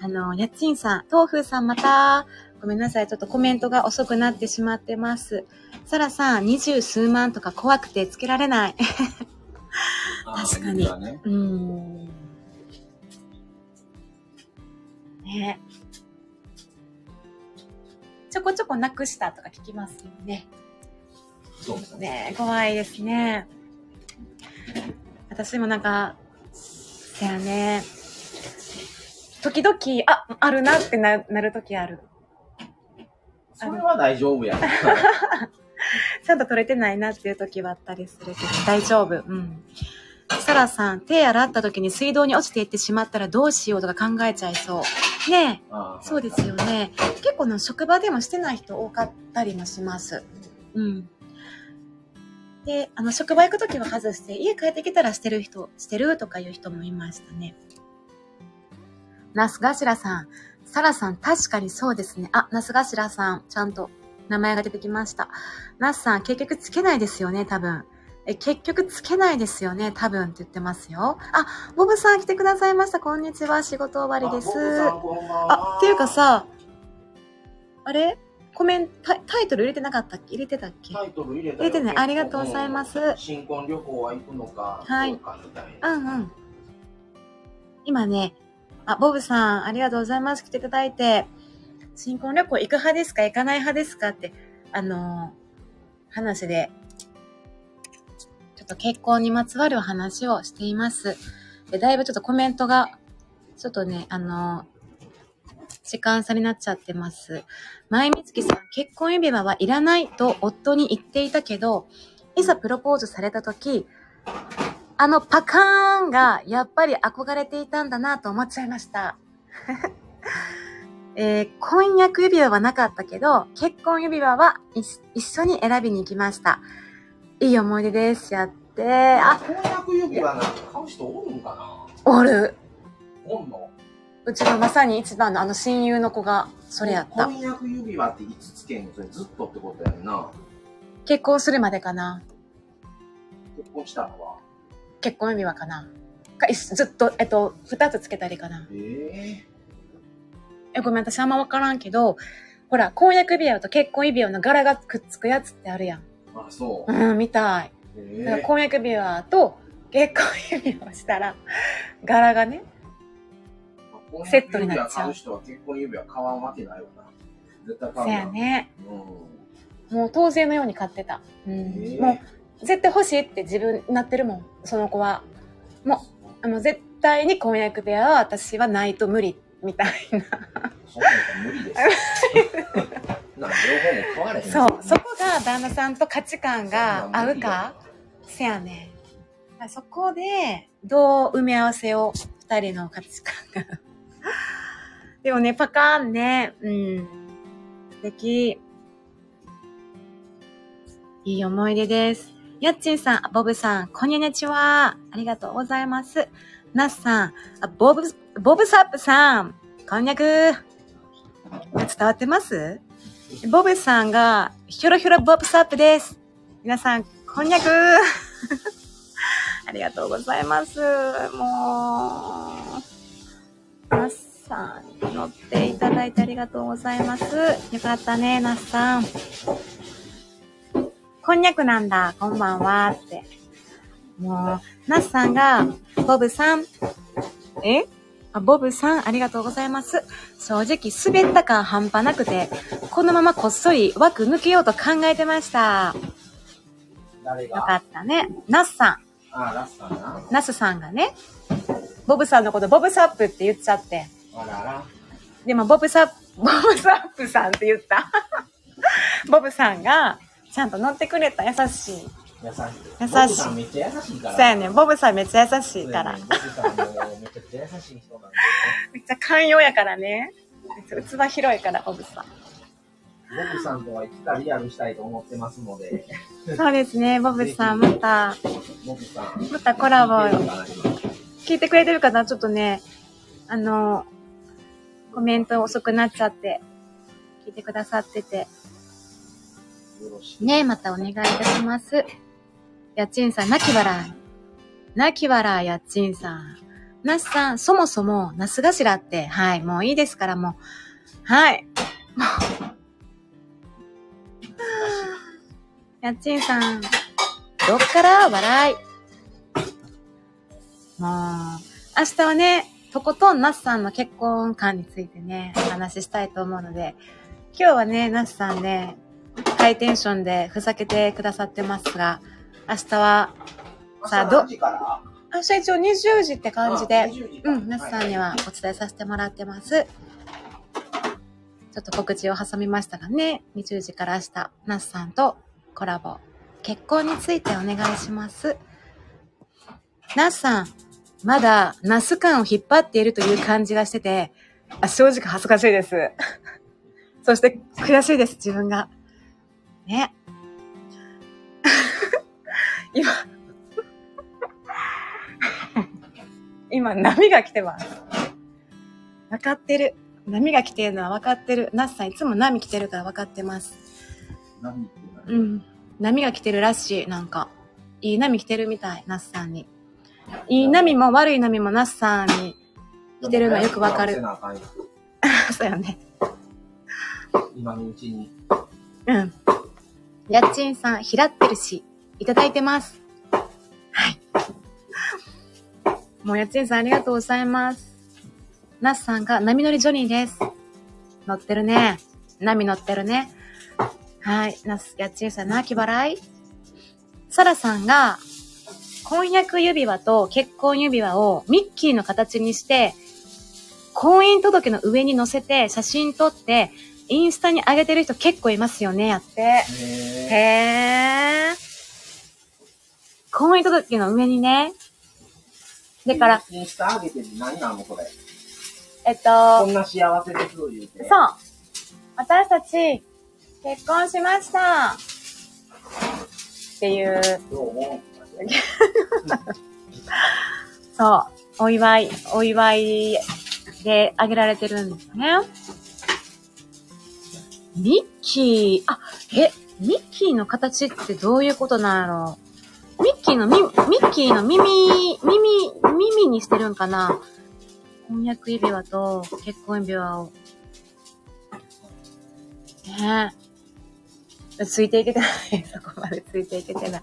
B: あの、やっちんさん、豆腐さんまた、ごめんなさい。ちょっとコメントが遅くなってしまってます。サラさん、二十数万とか怖くてつけられない。確かに。ね、うん。ね。ちょこちょこなくしたとか聞きますよね。
A: そうです
B: ね。怖いですね。私もなんか、そやね。時々、あ、あるなってななるときある。
A: それは大丈夫や。
B: ちゃんと取れてないなっていう時はあったりするけど、大丈夫。うん。サラさん、手洗った時に水道に落ちていってしまったらどうしようとか考えちゃいそう。ねえ。そうですよね。結構の職場でもしてない人多かったりもします。うん。で、あの、職場行く時は外して、家帰ってきたらしてる人、してるとかいう人もいましたね。ナスガシラさん。サラさん、確かにそうですね。あ、ナスガシラさん、ちゃんと名前が出てきました。ナスさん、結局つけないですよね、多分。え、結局つけないですよね、多分って言ってますよ。あ、ボブさん来てくださいました。こんにちは。仕事終わりです。あ、っていうかさ、あれ？コメント、タイトル入れてなかったっけ？入れてたっけ？
A: タイトル入れた
B: 入れてねありがとうございます
A: 新婚旅行は行くのか、
B: はい
A: どうかみたいな。
B: うんうん。今ね、あ、ボブさん、ありがとうございます。来ていただいて、新婚旅行行く派ですか？行かない派ですか？って、あのー話で、と結婚にまつわるお話をしています。で、だいぶちょっとコメントが、ちょっとね、あの時間差になっちゃってます。前みつきさん、結婚指輪はいらないと夫に言っていたけど、いざプロポーズされた時、あのパカーンがやっぱり憧れていたんだなと思っちゃいました。えー婚約指輪はなかったけど、結婚指輪は一緒に選びに行きました。いい思い出です。やって、あ、
A: 婚約指輪なんか買う人おるんかな？
B: おる。
A: おんの？
B: うちのまさに一番のあの親友の子がそれやった。
A: 婚約指輪っていつつけんの？それずっとってことやんな。
B: 結婚するまでかな
A: 結婚したのは？
B: 結婚指輪かなかいずっと、えっと、二つつけたりかな
A: え
B: え、ごめん、私あんまわからんけど、ほら、婚約指輪と結婚指輪の柄がくっつくやつってあるやん。
A: ー、あ、そう。
B: うん、みたい。
A: え
B: だから婚約指輪と結婚指輪をしたら、柄がね、
A: 婚
B: セットになっちゃう
A: 人は結婚指輪買わんわけないよな。絶対買う
B: せ
A: な。
B: やね。
A: うん。
B: もう当然のように買ってた。うん。
A: えー
B: もう、絶対欲しいって自分なってるもん、その子は。もあの、絶対に婚約指輪は私はないと無理、みたいな。
A: そんなん無理ですよ。なん両方も買われへん
B: そう、そこが旦那さんと価値観が合うか、せやねん。そこで、どう埋め合わせを、二人の価値観が？でもね、パカーンね、うん。素敵。いい思い出です。やっちんさん、ボブさん、こんにちは。ありがとうございます。なっさん、あボブ、ボブサップさん、こんにゃく。伝わってます？ボブさんが、ひょろひょろボブサップです。皆さん、こんにゃく ありがとうございます。もう、ナスさんに乗っていただいてありがとうございます。よかったね、ナスさん。こんにゃくなんだ、こんばんは、って。もう、ナスさんが、ボブさん、え？あボブさん、ありがとうございます。正直、滑った感半端なくて、このままこっそり枠抜けようと考えてました。
A: 誰
B: よか
A: が
B: ったね。ナスさん。
A: あ、ラスさんな。
B: ナスさんがね、ボブさんのことボブサップって言っちゃって。
A: あらら。
B: でもボブサップ、ボブサップさんって言った。ボブさんが、ちゃんと乗ってくれた優しい。
A: 優しい。
B: 優しい
A: めっちゃ優しいから。
B: そうやねんボブさんめっちゃ優しいから。
A: そうやねボブさんもめちゃくちゃ優しい人なんでね。
B: めっちゃ寛容やからね。器広いから、ボブさん。
A: ボブさんとはいつかリアルしたいと思ってますので、
B: そうですね、ボブさん、また、
A: ボブさん。
B: またコラボ
A: 聞いて
B: くれてるかなちょっとね、あの、コメント遅くなっちゃって、聞いてくださってて。
A: よろしい。
B: ねまたお願いいたします。やっちんさん、泣き笑い。泣き笑い、やっちんさん。なしさん、そもそも、なす頭って、はい、もういいですから、もう。はい。もう。やっちんさん、どっから？笑い。もう、明日はね、とことんなすさんの結婚観についてね、お話ししたいと思うので、今日はね、なすさんね、ハイテンションでふざけてくださってますが、明日は、さあど明日一応20時って感じで
A: あ、20時か
B: うん、ナスさんにはお伝えさせてもらってます。ちょっと告知を挟みましたがね、20時から明日、ナスさんとコラボ、結婚についてお願いします。ナスさん、まだナス感を引っ張っているという感じがしてて、あ正直恥ずかしいです。そして悔しいです、自分が。ね。今、今波が来てます。わかってる。波が来てるのはわかってる。ナスさんいつも波来てるからわかってます。
A: 何言ってんの
B: うん。波が来てるらしい、なんか。いい波来てるみたい、ナスさんに。いい波も悪い波もナスさんに来てるのはよくわかる そうよね。
A: 今のうちに。
B: うん。やっちんさん、ひらってるし、いただいてます。はい。もうやっちんさんありがとうございます。ナスさんが波乗りジョニーです。乗ってるね。波乗ってるね。はい。ナス、やっちんさん、泣き笑い。サラさんが、婚約指輪と結婚指輪をミッキーの形にして、婚姻届の上に載せて写真撮って、インスタに上げてる人結構いますよね、やって。
A: へ
B: へー。婚姻届の上にね。だから、。
A: インスタ上げて何なのこれ？
B: えっと、
A: こんな幸せです言うて。
B: そう。私たち、結婚しました。っていう、
A: どうも。
B: そう、お祝い、お祝いであげられてるんですね。ミッキー、あ、え、ミッキーの形ってどういうことなんやろう？ミッキーのみ、ミッキーの耳、耳、耳にしてるんかな？婚約指輪と結婚指輪を。ねえ。ついていけてない。そこまでついていけてない。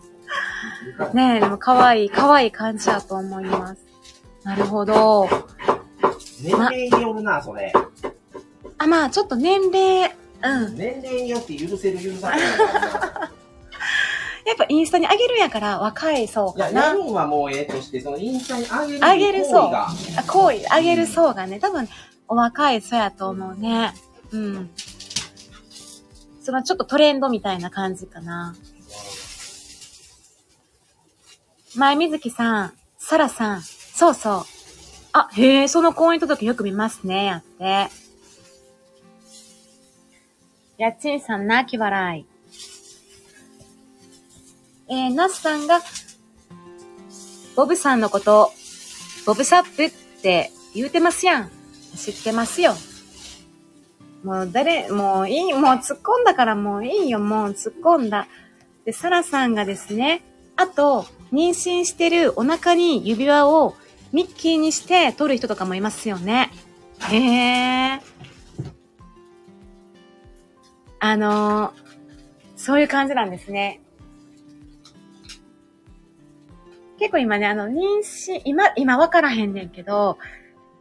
B: ねえ、でも可愛い、可愛い感じだと思います。なるほど。
A: 年齢によるな、それ。
B: あ、まあ、ちょっと年齢、うん。
A: 年齢によって許せる許さない。
B: やっぱインスタに上げるんやから若い層かな。
A: やるんはもうええとして、そのインスタに上げる
B: 上げるそう
A: 行為が。
B: あ、行為、上げる層がね、多分、お若い層やと思うね。うん。そのちょっとトレンドみたいな感じかな。前水木さん、サラさん、そうそう。あ、へえ、その婚姻届よく見ますね、やって。やっちんさん、泣き笑い。えー、ナスさんが、ボブさんのこと、ボブサップって言うてますやん。知ってますよ。もう誰、もういい、もう突っ込んだからもういいよ、もう突っ込んだ。で、サラさんがですね、あと、妊娠してるお腹に指輪をミッキーにして撮る人とかもいますよね。へー。あのーそういう感じなんですね。結構今ね、あの、妊娠、今、今分からへんねんけど、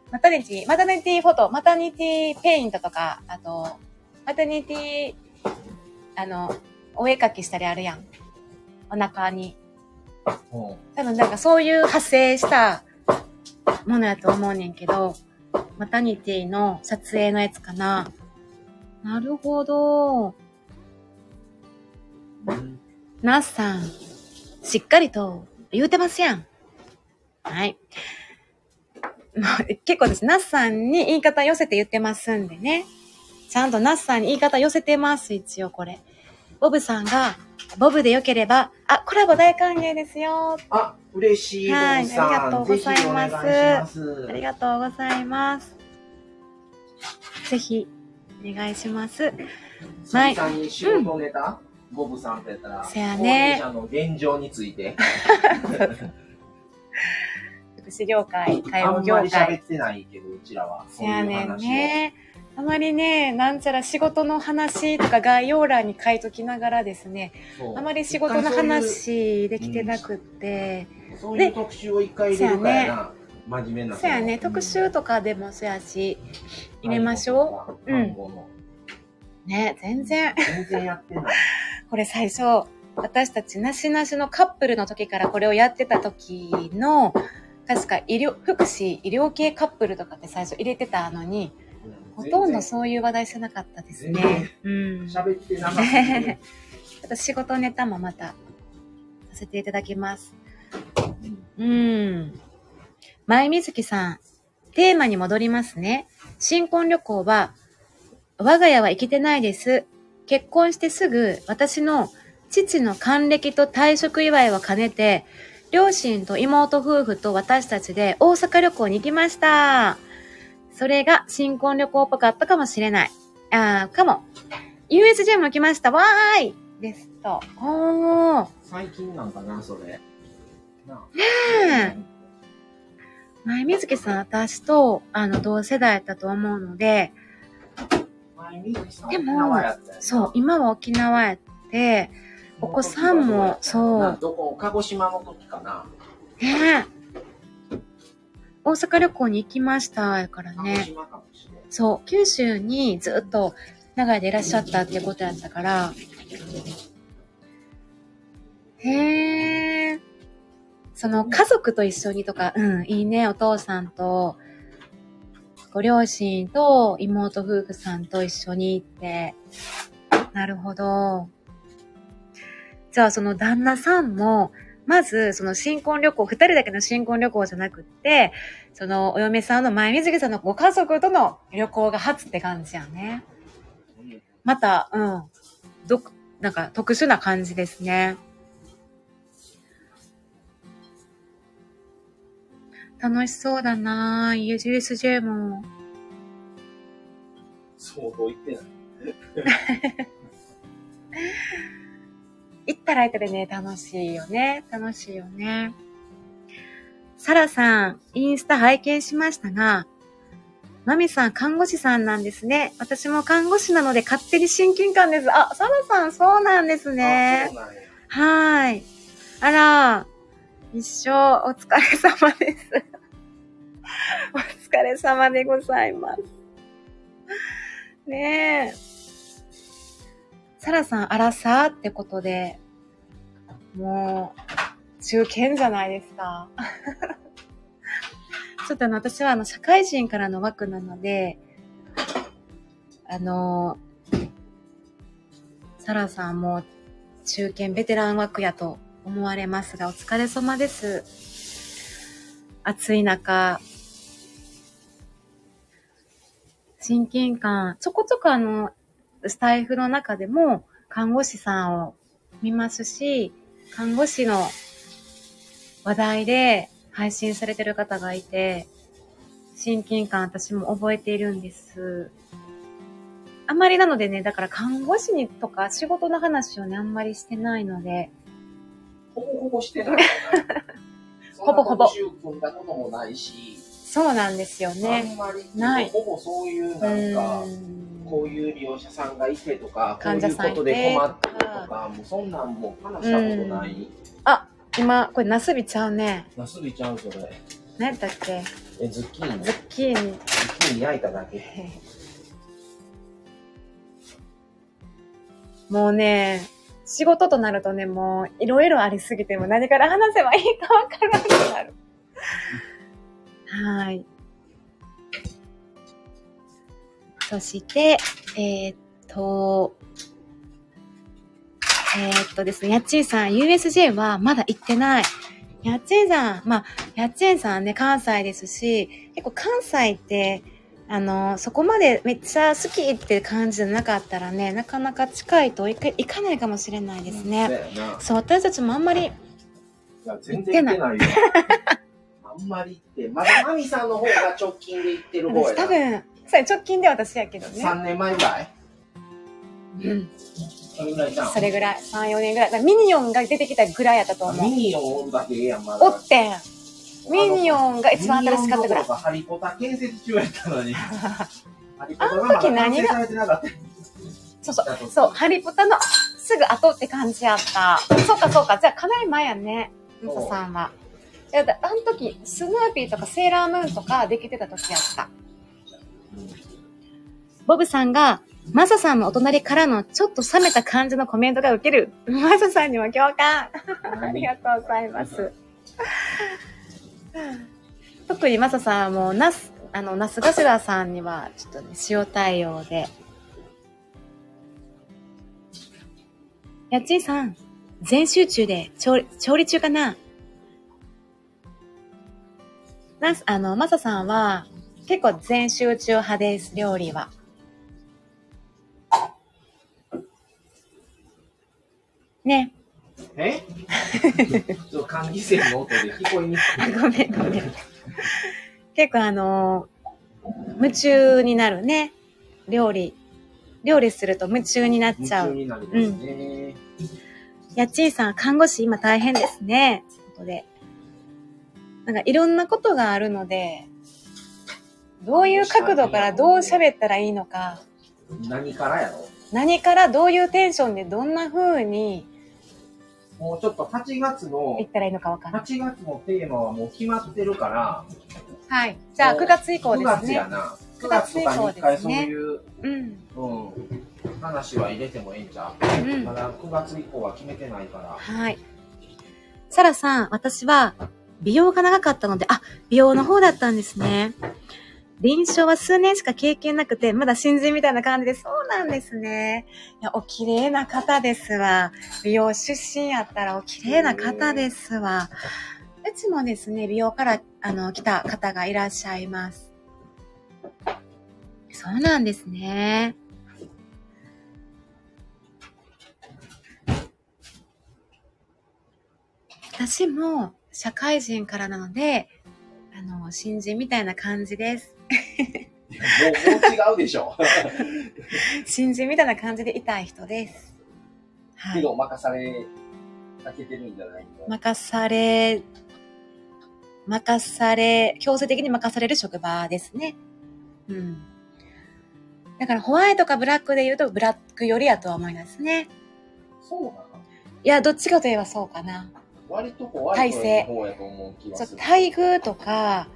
B: マタニティ、マタニティフォト、マタニティペイントとか、あと、マタニティ、あの、お絵描きしたりあるやん。お腹に。
A: うん
B: 多分なんかそういう派生したものやと思うねんけど、マタニティの撮影のやつかな。なるほど。
A: うん
B: ナスさん、しっかりと言うてますやん。はい。ま あ結構です。ナスさんに言い方寄せて言ってますんでね。ちゃんとナスさんに言い方寄せてます、一応これ。ボブさんが、ボブでよければ、あ、コラボ大歓迎ですよ。
A: あ、嬉しい、
B: はい。ありがとうございます。ありがとうございます。ぜひ、お願いします。
A: はい。さんに仕事ネタ、ボブさんとやったら、
B: せやね
A: 高齢者の現状について、
B: 福祉業界、介
A: あ
B: 護業
A: んまり喋
B: 界。
A: ってないけど、うちらは。そういう
B: ね。あまりね、なんちゃら仕事の話とか概要欄に書いときながらですね、あまり仕事の話できてなくって、
A: そういう特集を一回入れるからやな。真面目な。
B: そやね、特集とかでもそやし、入れましょ
A: う。
B: うんね、全然。
A: 全然やってない。
B: これ最初、私たちなしなしのカップルの時からこれをやってた時の、確か医療、福祉、医療系カップルとかって最初入れてたのに、ほとんどそういう話題してなかったですね。うん。
A: 喋ってなかったけど。
B: ちょっと仕事ネタもまたさせていただきます。うん。前水木さん、テーマに戻りますね。新婚旅行は、我が家は生きてないです。結婚してすぐ、私の父の還暦と退職祝いを兼ねて、両親と妹夫婦と私たちで大阪旅行に行きました。それが新婚旅行っぽかったかもしれない。あー、かも。USJ も来ました。わーいですと。おー。
A: 最近なんかな、それ。なあ
B: ねえ。前水木さん、私と、あの、同世代だと思うので、でもそう、今は沖縄やって、お子さんもそう
A: などこ、鹿児島の時かな。
B: ねえ。大阪旅行に行きました、やからね。そう、九州にずっと長いでいらっしゃったっていうことやったから。へえ。その家族と一緒にとか、うん、いいね、お父さんと、ご両親と妹夫婦さんと一緒に行って。なるほど。じゃあその旦那さんも、まずその新婚旅行、二人だけの新婚旅行じゃなくって、そのお嫁さんの前水木さんのご家族との旅行が初って感じやね。また、うん。ど、なんか特殊な感じですね。楽しそうだなぁ。USJ も。
A: 相当言ってない。
B: 行ったら行ったでね、楽しいよね。楽しいよね。サラさん、インスタ拝見しましたが、マミさん、看護師さんなんですね。私も看護師なので勝手に親近感です。あ、サラさん、そうなんです
A: あ
B: ねはーい。あら、一生お疲れ様です。お疲れ様でございます。ねえ。サラさん、あらさってことで、もう、中堅じゃないですか。ちょっとあの、私はあの、社会人からの枠なので、あの、サラさんも中堅ベテラン枠やと思われますが、お疲れ様です。暑い中、親近感、ちょこちょこあの、スタイフの中でも看護師さんを見ますし、看護師の話題で配信されてる方がいて、親近感私も覚えているんです。あんまりなのでね、だから看護師にとか仕事の話をね、あんまりしてないので、
A: ほぼほぼしてない。
B: ほぼほぼ
A: そんな特集組んだこともないし、
B: そうなんですよ
A: あ
B: ね。
A: んまり、
B: ない
A: ほぼそういう
B: う
A: なんか。こういう利用者さんがいてとか、こういうことで困ってるとか、もうそんなんもう話したことない？
B: 今、これナスビちゃうね。
A: なすびちゃんそれ。
B: 何やったっけ？
A: え、ズッキーニ。
B: ズ
A: ズ
B: ッキーニ。
A: ッキーニ焼いただけ。
B: もうね、仕事となるとね、もういろいろありすぎて、もう何から話せばいいかわからなくなる。はい。そして、えーっと、えーっとですね、やっちーさん、USJ はまだ行ってない。やっちーさん、まあ、やっちーさんね、関西ですし、結構関西って、あの、そこまでめっちゃ好きって感じじゃなかったらね、なかなか近いといかいかないかもしれないですね。そう、私たちもあんまり、
A: 行ってないよ。あんまりって。まだマミさんの方が直近で行ってる方や
B: 多分、それ直近で私やけどね。
A: 3年前ぐらい？
B: うん。
A: それぐらいじゃん。
B: それぐらい、3、4年ぐらい。らミニオンが出てきたぐらいやったと思う。
A: ミニオンおるだけええやん、まだ。
B: おってん。ミニオンが一番新しかったぐらい
A: ハリポタ建設中やったのに。ハリポタ
B: が
A: まだ完成されてなかった。
B: そうそう。そう、ハリポタのすぐ後って感じやった。そうかそうか。じゃあかなり前やね。ムサさんは。いやだあの時、スヌーピーとかセーラームーンとかできてた時やった。ボブさんが、マサさんのお隣からのちょっと冷めた感じのコメントが受ける。マサさんにも共感。ありがとうございます。特にマサさんはもう、ナス、あの、ナスガシラさんには、ちょっとね、塩対応で。やっちんさん、全集中で調理、調理中かな？ナス、あの、マサさんは、結構全集中派です、料理は。ね。
A: え？ちょっと換気扇の音で聞こえにくい。
B: あごめんごめん。結構あのー夢中になるね。料理。料理すると夢中になっちゃう。
A: 夢中になりますね。
B: やっちーさん、看護師今大変ですね。ということで。なんかいろんなことがあるので、どういう角度からどう喋ったらいいのか、
A: 何からやろ？
B: 何からどういうテンションでどんな風に
A: もうちょっと8月の
B: 言ったらいいのかわかんない。
A: 8月のテーマはもう決まってるから、
B: はい。じゃあ9月以降
A: 9
B: ですね
A: 月や。な。9月とかに一回そういう、
B: うん。
A: うん、話は入れてもいいんじゃ
B: う？
A: うんまだ9月以降は決めてないから。
B: はい。サラさん、私は美容が長かったので、あ、美容の方だったんですね。臨床は数年しか経験なくて、まだ新人みたいな感じで、そうなんですね。いや、お綺麗な方ですわ。美容出身やったらお綺麗な方ですわ。うちもですね、美容から、あの、来た方がいらっしゃいます。そうなんですね。私も社会人からなので、あの、新人みたいな感じです。
A: もう、もう違うでしょ。
B: 新人みたいな感じでいたい人です。はい。
A: 任されかけてるんじゃないの？
B: 任され、任され、強制的に任される職場ですね。うん。だからホワイトかブラックで言うとブラックよりやとは思いますね。
A: そうなの？
B: いや、どっちかといえばそうかな。
A: 割とホワイトの方やと思う気が
B: そう。待遇とか、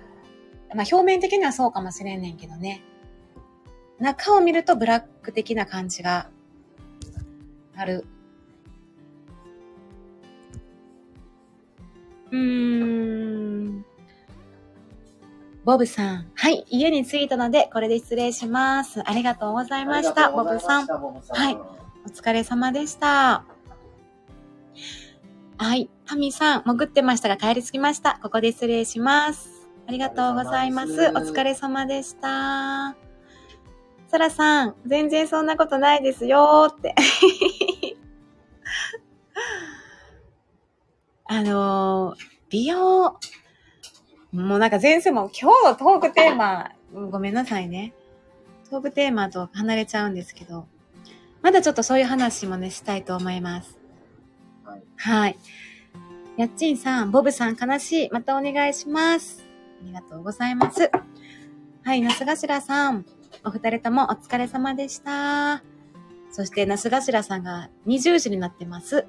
B: まあ表面的にはそうかもしれんねんけどね。中を見るとブラック的な感じがある。うーん。ボブさん。はい。家に着いたので、これで失礼します。ありがとうございました。ボブさん。
A: ボブさん。
B: はいお疲れ様でした。はい。タミさん、潜ってましたが帰り着きました。ここで失礼します。ありがとうございます。お
A: お疲れ様で
B: した。サラさん、全然そんなことないですよって。あのー美容、もうなんか前世も今日のトークテーマ、ごめんなさいね。トークテーマと離れちゃうんですけど、まだちょっとそういう話もね、したいと思います。
A: はい。
B: はい。やっちんさん、ボブさん悲しい。またお願いします。ありがとうございます。はい、なすがしらさん。お二人ともお疲れ様でした。そして、なすがしらさんが20時になってます。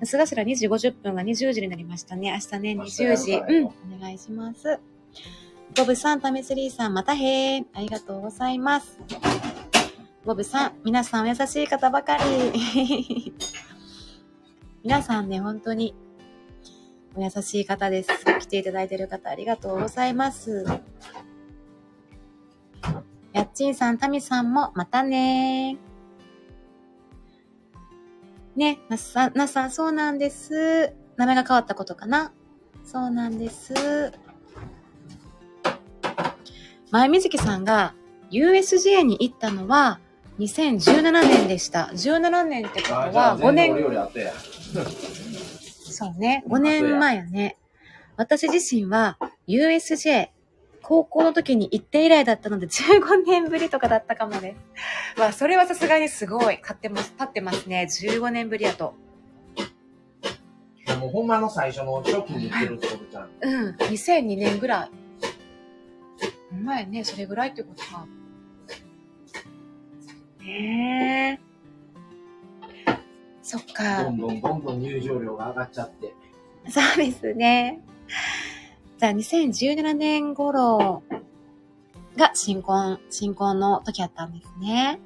B: なすがしら2時50分が20時になりましたね。明日ね、
A: 明日
B: 20時。うん、お願いします。ボブさん、タメスリーさん、またへー。ありがとうございます。ボブさん、皆さんお優しい方ばかり。皆さんね、本当にお優しい方です。来ていただいている方ありがとうございます。やっちんさん、たみさんもまたねね、なすさん、なすさん、そうなんです。名前が変わったことかなそうなんです。前みずきさんが USJ に行ったのは2017年でした。17年ってことは5年。そうね。5年前やね。私自身は USJ 高校の時に行って以来だったので15年ぶりとかだったかもです。まあ、それはさすがにすごい。買ってます、立ってますね。15年ぶりやと。
A: もうほんまの最初の初期に行ってるってことじゃん。
B: うん。2002年ぐらい。ほんまやね。それぐらいってことか。ねえ。そっか。
A: どんどんどんどん入場料が上がっちゃって。
B: そうですね。じゃあ、2017年頃が新婚、新婚の時やったんですね。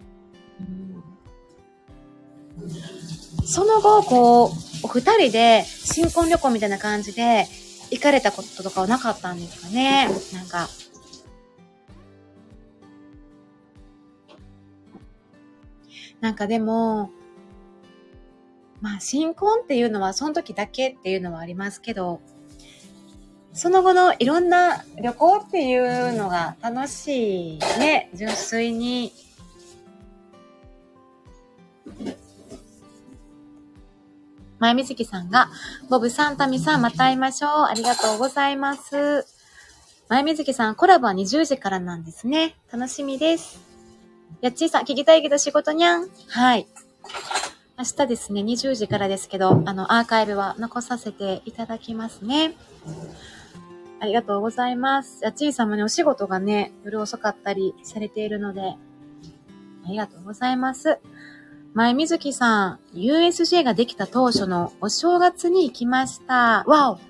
B: うんその後、こう、お二人で新婚旅行みたいな感じで行かれたこととかはなかったんですかね？なんか。なんかでも、まあ、新婚っていうのはその時だけっていうのはありますけど、その後のいろんな旅行っていうのが楽しいね。純粋に。前みずきさんが、ボブさん、タミさん、また会いましょう。ありがとうございます。前水木さん、コラボは20時からなんですね。楽しみです。やっちーさん、聞きたいけど仕事にゃん。はい。明日ですね、20時からですけど、あの、アーカイブは残させていただきますね。ありがとうございます。やっちーさんもね、お仕事がね、夜遅かったりされているので、ありがとうございます。前水木さん、USJ ができた当初のお正月に行きました。わお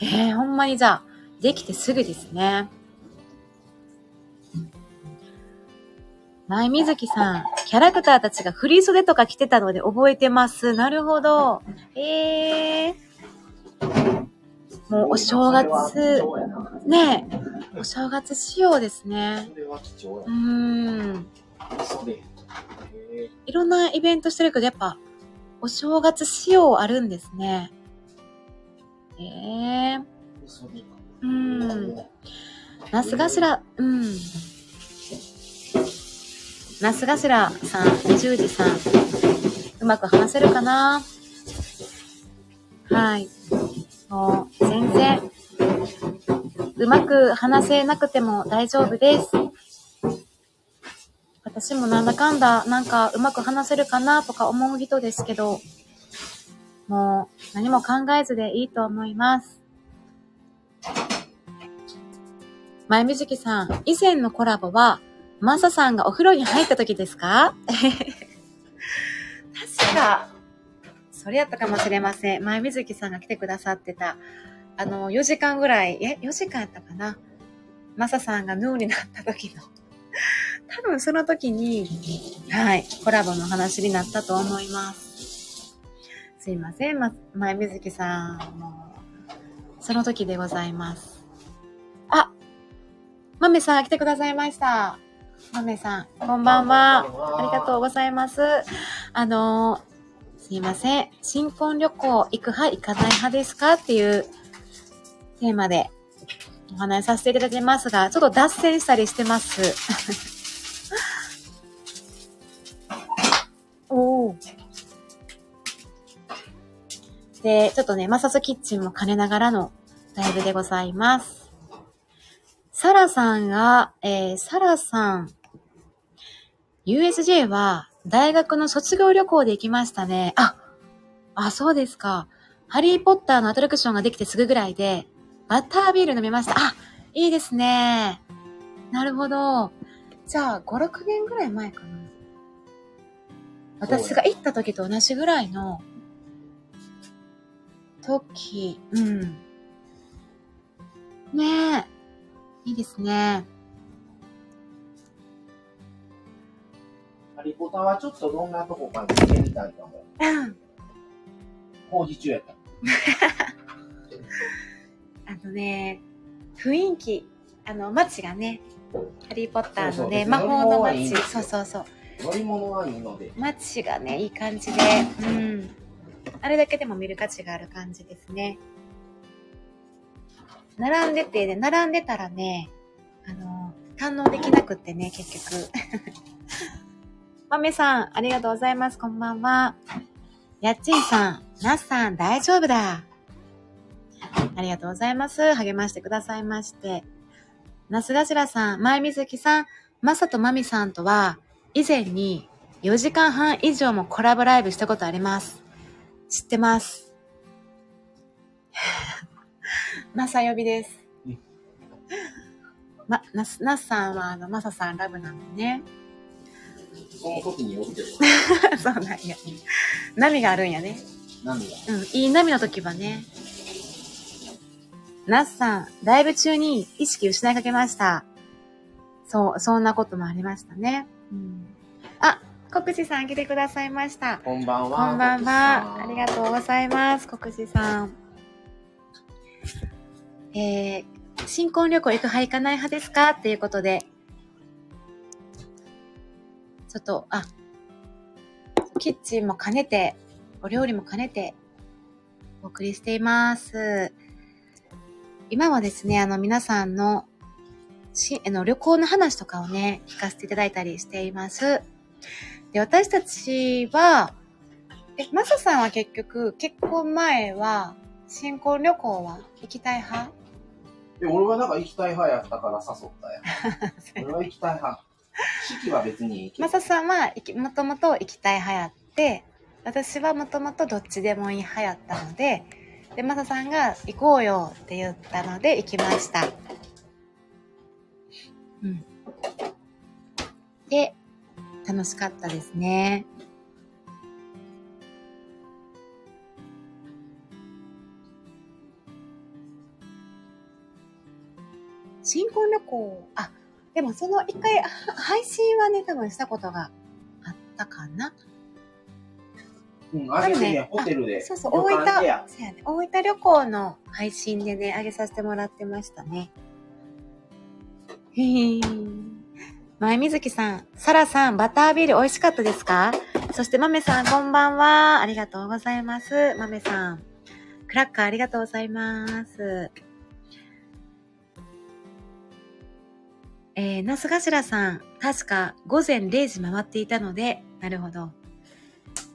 B: えー、ほんまにじゃあ、できてすぐですね。前水木さん、キャラクターたちがフリー袖とか着てたので覚えてます。なるほど。えー。もうお正月、ねえ、お正月仕様ですね。うーん。いろんなイベントしてるけど、やっぱ、お正月仕様あるんですね。ええー。うん。なすがしら、うん。なすがしらさん、20時さん、うまく話せるかな？はい。もう、全然、うまく話せなくても大丈夫です。私もなんだかんだ、なんかうまく話せるかなとか思う人ですけど、もう何も考えずでいいと思います。前みじきさん、以前のコラボは、マサさんがお風呂に入った時ですか？確か、それやったかもしれません。前みずきさんが来てくださってた、あの、4時間ぐらい、え、4時間やったかな？マサさんがヌーになった時の、多分その時に、はい、コラボの話になったと思います。すいません、ま、前みずきさん、も、その時でございます。あ、まめさん来てくださいました。まめさん、こんばんは。ありがとうございます。あのー、すいません。新婚旅行行く派行かない派ですかっていうテーマでお話しさせていただきますが、ちょっと脱線したりしてます。おお。で、ちょっとね、マサスキッチンも兼ねながらのライブでございます。サラさんが、えー、サラさん、USJ は大学の卒業旅行で行きましたね。あ、あ、そうですか。ハリーポッターのアトラクションができてすぐぐらいで、バッタービール飲みました。あ、いいですね。なるほど。じゃあ、5、6年ぐらい前かな。私が行った時と同じぐらいの時、うん。ねえ。いいですね。
A: ハリポタはちょっとどんなとこか見てみたいかも。
B: うん。
A: 工事中やった。
B: あのね、雰囲気、あの、街がね、ハリーポッターのね、
A: そうそう
B: 魔法の街、そうそうそう。
A: 乗り物はいいので。
B: 街がね、いい感じで、うん。あれだけでも見る価値がある感じですね。並んでて、ね、並んでたらね、あの、堪能できなくってね、結局。豆さん、ありがとうございます。こんばんは。やっちんさん、なっさん、大丈夫だ。ありがとうございます。励ましてくださいまして。なすがしらさん、まいみずきさん、まさとまみさんとは、以前に4時間半以上もコラボライブしたことあります。知ってます。まさ呼びです
A: うん。
B: ま、なす、なっさんは、あの、まささんラブなんでね。
A: その時に起きてる。
B: そうなんや。波があるんやね。
A: 涙。
B: うん、いい波の時はね。なっさん、ライブ中に意識失いかけました。そう、そんなこともありましたね。うん、あ、国士さん来てくださいました。
A: こんばんは。
B: こんばんは。ありがとうございます。国士さん。えー、新婚旅行行く派行かない派ですか？っていうことで。ちょっと、あ、キッチンも兼ねて、お料理も兼ねて、お送りしています。今はですね、あの皆さんのしあの旅行の話とかをね、聞かせていただいたりしています。で、私たちは、え、マサさんは結局、結婚前は、新婚旅行は行きたい派？
A: で、俺はなんか行きたい派やったから誘ったやん。俺は行きたい派。式は別にいいけど
B: マ。サさんは、もともと行きたい派やって、私はもともとどっちでもいい派やったので、で、マサさんが行こうよって言ったので行きました。うん。で、楽しかったですね。新婚旅行、あ、でもその一回、は配信はね、多分したことがあったかな。
A: うん、あげてね、ホテル
B: あ
A: で。
B: そうそう、大分、そうやね、大分旅行の配信でね、あげさせてもらってましたね。へー。前水木さん、サラさん、バタービール美味しかったですか？そして、豆さん、こんばんは。ありがとうございます。豆さん。クラッカーありがとうございます。えー、那須頭さん、確か午前0時回っていたので、なるほど。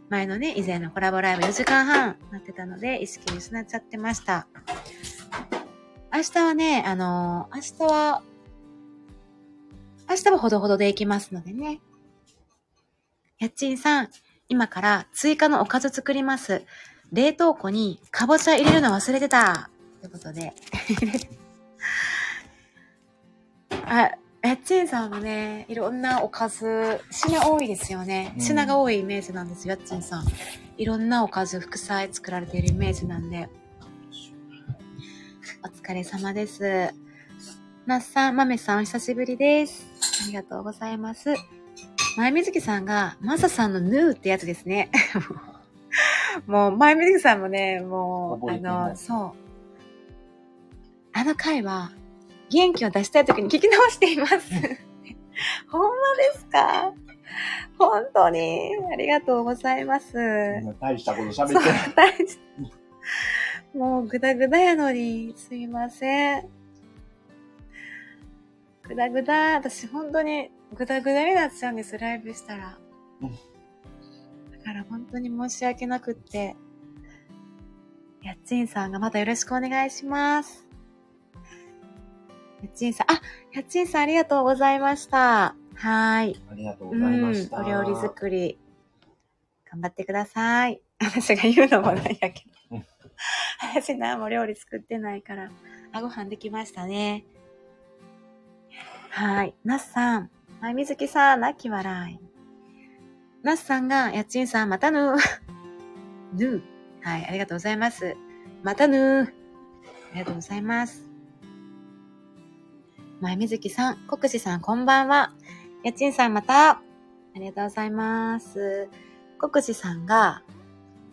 B: 前のね、以前のコラボライブ4時間半なってたので、意識失っちゃってました。明日はね、あのー明日は、明日はほどほどで行きますのでね。やっちんさん、今から追加のおかず作ります。冷凍庫にかぼちゃ入れるの忘れてた。ということで。あ、やっちんさんもね、いろんなおかず、品多いですよね。
A: うん
B: 品が多いイメージなんですよ、やっちんさん。いろんなおかず、副菜作られているイメージなんで。お疲れ様です。なっさん、まめさん、お久しぶりです。ありがとうございます。前水木さんが、まささんのヌーってやつですね。もう、前水木さんもね、もう、あの、そう。あの回は、元気を出したい時に聞き直しています。ほんまですか？本当に、ありがとうございます。
A: 大したこと喋ってない。
B: もうぐだぐだやのに、すいません。ぐだぐだ、私本当にぐだぐだになっちゃうんです、ライブしたら。
A: うん
B: だから本当に申し訳なくって。やっちんさんがまたよろしくお願いします。やっちんさん、あ、やっちんさんありがとうございました。はーい。
A: ありがとう
B: う
A: ござい
B: ん、
A: ました。
B: お料理作り、頑張ってください。私が言うのもなんやけど
A: うん。
B: 私何も料理作ってないから。あ、ご飯できましたね。はい。なっさん。はい、みずきさん、泣き笑い。なっさんが、やっちんさん、またぬー。ぬー。はい、ありがとうございます。またぬー。ありがとうございます。前みずきさん、国士さん、こんばんは。やっちんさんまた、ありがとうございます。国士さんが、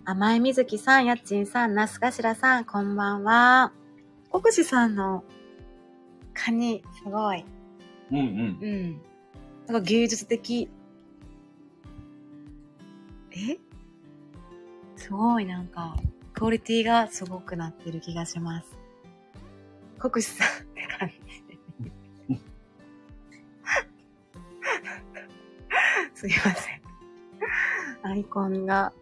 B: 甘いみずきさん、やっちんさん、なすかしらさん、こんばんは。国士さんのカニ、すごい。
A: うんうん。
B: うん。なんか芸術的。え？すごいなんか、クオリティがすごくなってる気がします。国士さんって感じ。すいません。アイコンが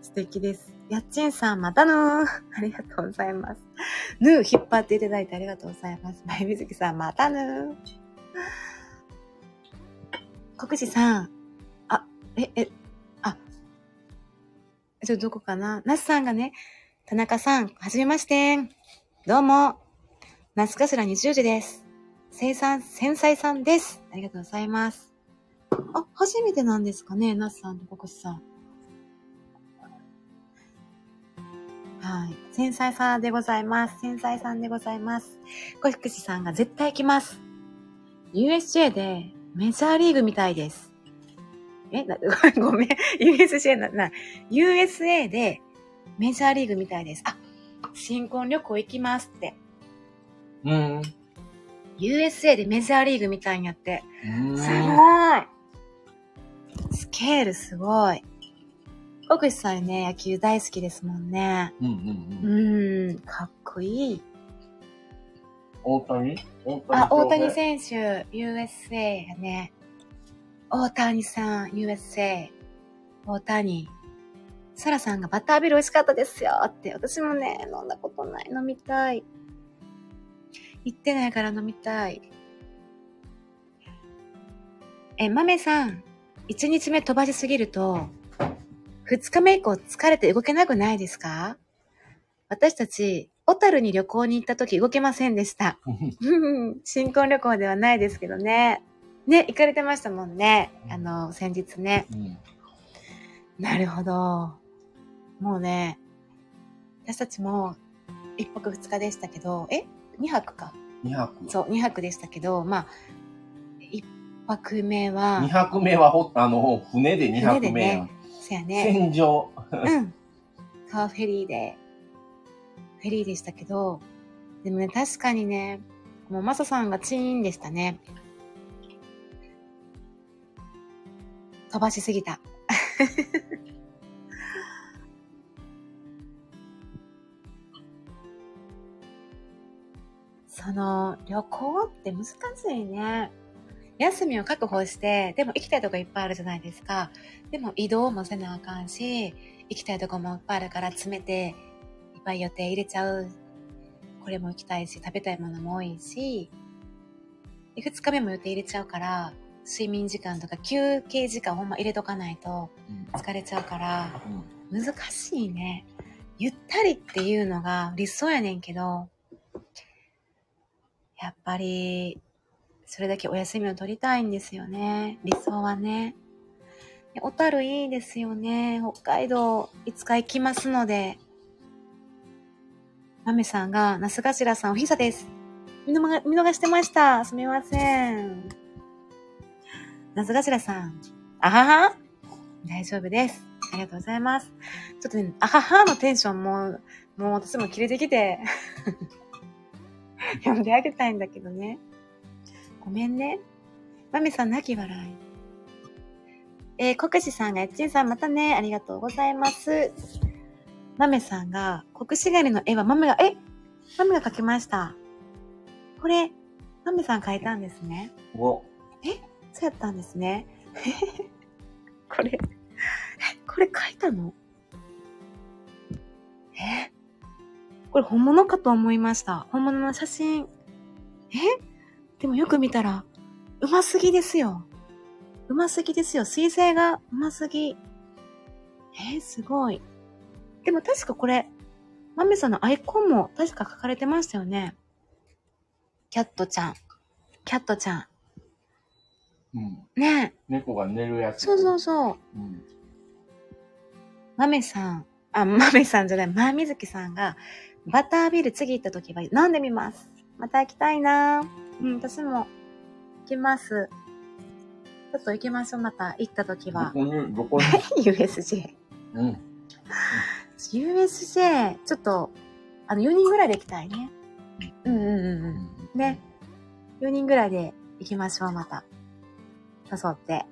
B: 素敵です。やっちんさん、またぬー。ありがとうございます。ぬー引っ張っていただいてありがとうございます。まゆみずきさん、またぬー。国士さん、あ、え、え、あ、ちょっとどこかな？那須さんがね、田中さん、はじめまして。どうも。那須頭20時です。生産、繊細さんです。ありがとうございます。あ、初めてなんですかね、那須さんと国士さん。はい。繊細さんでございます。繊細さんでございます。国士さんが絶対来ます。USJ でメジャーリーグみたいです。え、な、ごめん。USJ な、な、USA でメジャーリーグみたいです。あ、新婚旅行行きますって。
A: うん。
B: USA でメジャーリーグみたいにやって。
A: うん
B: すごいスケールすごい。国士さんね、野球大好きですもんね。
A: うんうん
B: う
A: うん。
B: ーん、かっこいい。
A: 大谷？大
B: あ、大谷選手、USA やね。大谷さん、USA。大谷。サラさんがバタービール美味しかったですよって。私もね、飲んだことない。飲みたい。行ってないから飲みたい。え、豆さん、1日目飛ばしすぎると、2日目以降疲れて動けなくないですか？私たち、小樽に旅行に行った時動けませんでした。新婚旅行ではないですけどね。ね、行かれてましたもんね。あの、先日ね。
A: うん。
B: なるほど。もうね、私たちも一泊二日でしたけど、え？二泊か。
A: 2泊。
B: そう、二泊でしたけど、まあ、一泊目は
A: 2、泊目はほ、あの、船で2泊目やん。
B: そやね、
A: 船上。
B: うん。カーフェリーで、フェリーでしたけど、でもね、確かにね、もうマサさんがチーンでしたね。飛ばしすぎた。その、旅行って難しいね。休みを確保して、でも行きたいとこいっぱいあるじゃないですか。でも移動もせなあかんし、行きたいとこもいっぱいあるから詰めて、いっぱい予定入れちゃう。これも行きたいし、食べたいものも多いし、で2日目も予定入れちゃうから、睡眠時間とか休憩時間ほんま入れとかないと
A: うん
B: 疲れちゃうから、
A: うん
B: 難しいね。ゆったりっていうのが理想やねんけど、やっぱり、それだけお休みを取りたいんですよね。理想はね。小樽いいですよね。北海道、いつか行きますので。マメさんが、那須頭さんおひさです。見逃見逃してました。すみません。那須頭さん。あはは大丈夫です。ありがとうございます。ちょっとね、あははのテンションも、もう私も切れてきて、読んであげたいんだけどね。ごめんね。まめさん泣き笑い。えー、国士さんが、えっちんさんまたね、ありがとうございます。まめさんが、国士狩りの絵はまめが、え？まめが描きました。これ、まめさん描いたんですね。
A: お、
B: そうやったんですね。これ、え、これ書いたの？え？これ本物かと思いました。本物の写真。え？でもよく見たら、うますぎですよ。うますぎですよ。水星がうますぎ。えー、すごい。でも確かこれ、マメさんのアイコンも確か書かれてましたよね。キャットちゃん。キャットちゃん。
A: うん。
B: ねえ。
A: 猫が寝るやつ。
B: そうそうそう。
A: うん。
B: マメさん、あ、マメさんじゃない、マーミズキさんが、バタービール次行った時は飲んでみます。また行きたいなうん、私も行きます。ちょっと行きましょう、また行った時は。
A: どこに、どこに。
B: USJ。
A: うん。
B: USJ、ちょっと、あの、4人ぐらいで行きたいね。うんうんうんうん。ね。4人ぐらいで行きましょう、また。誘って。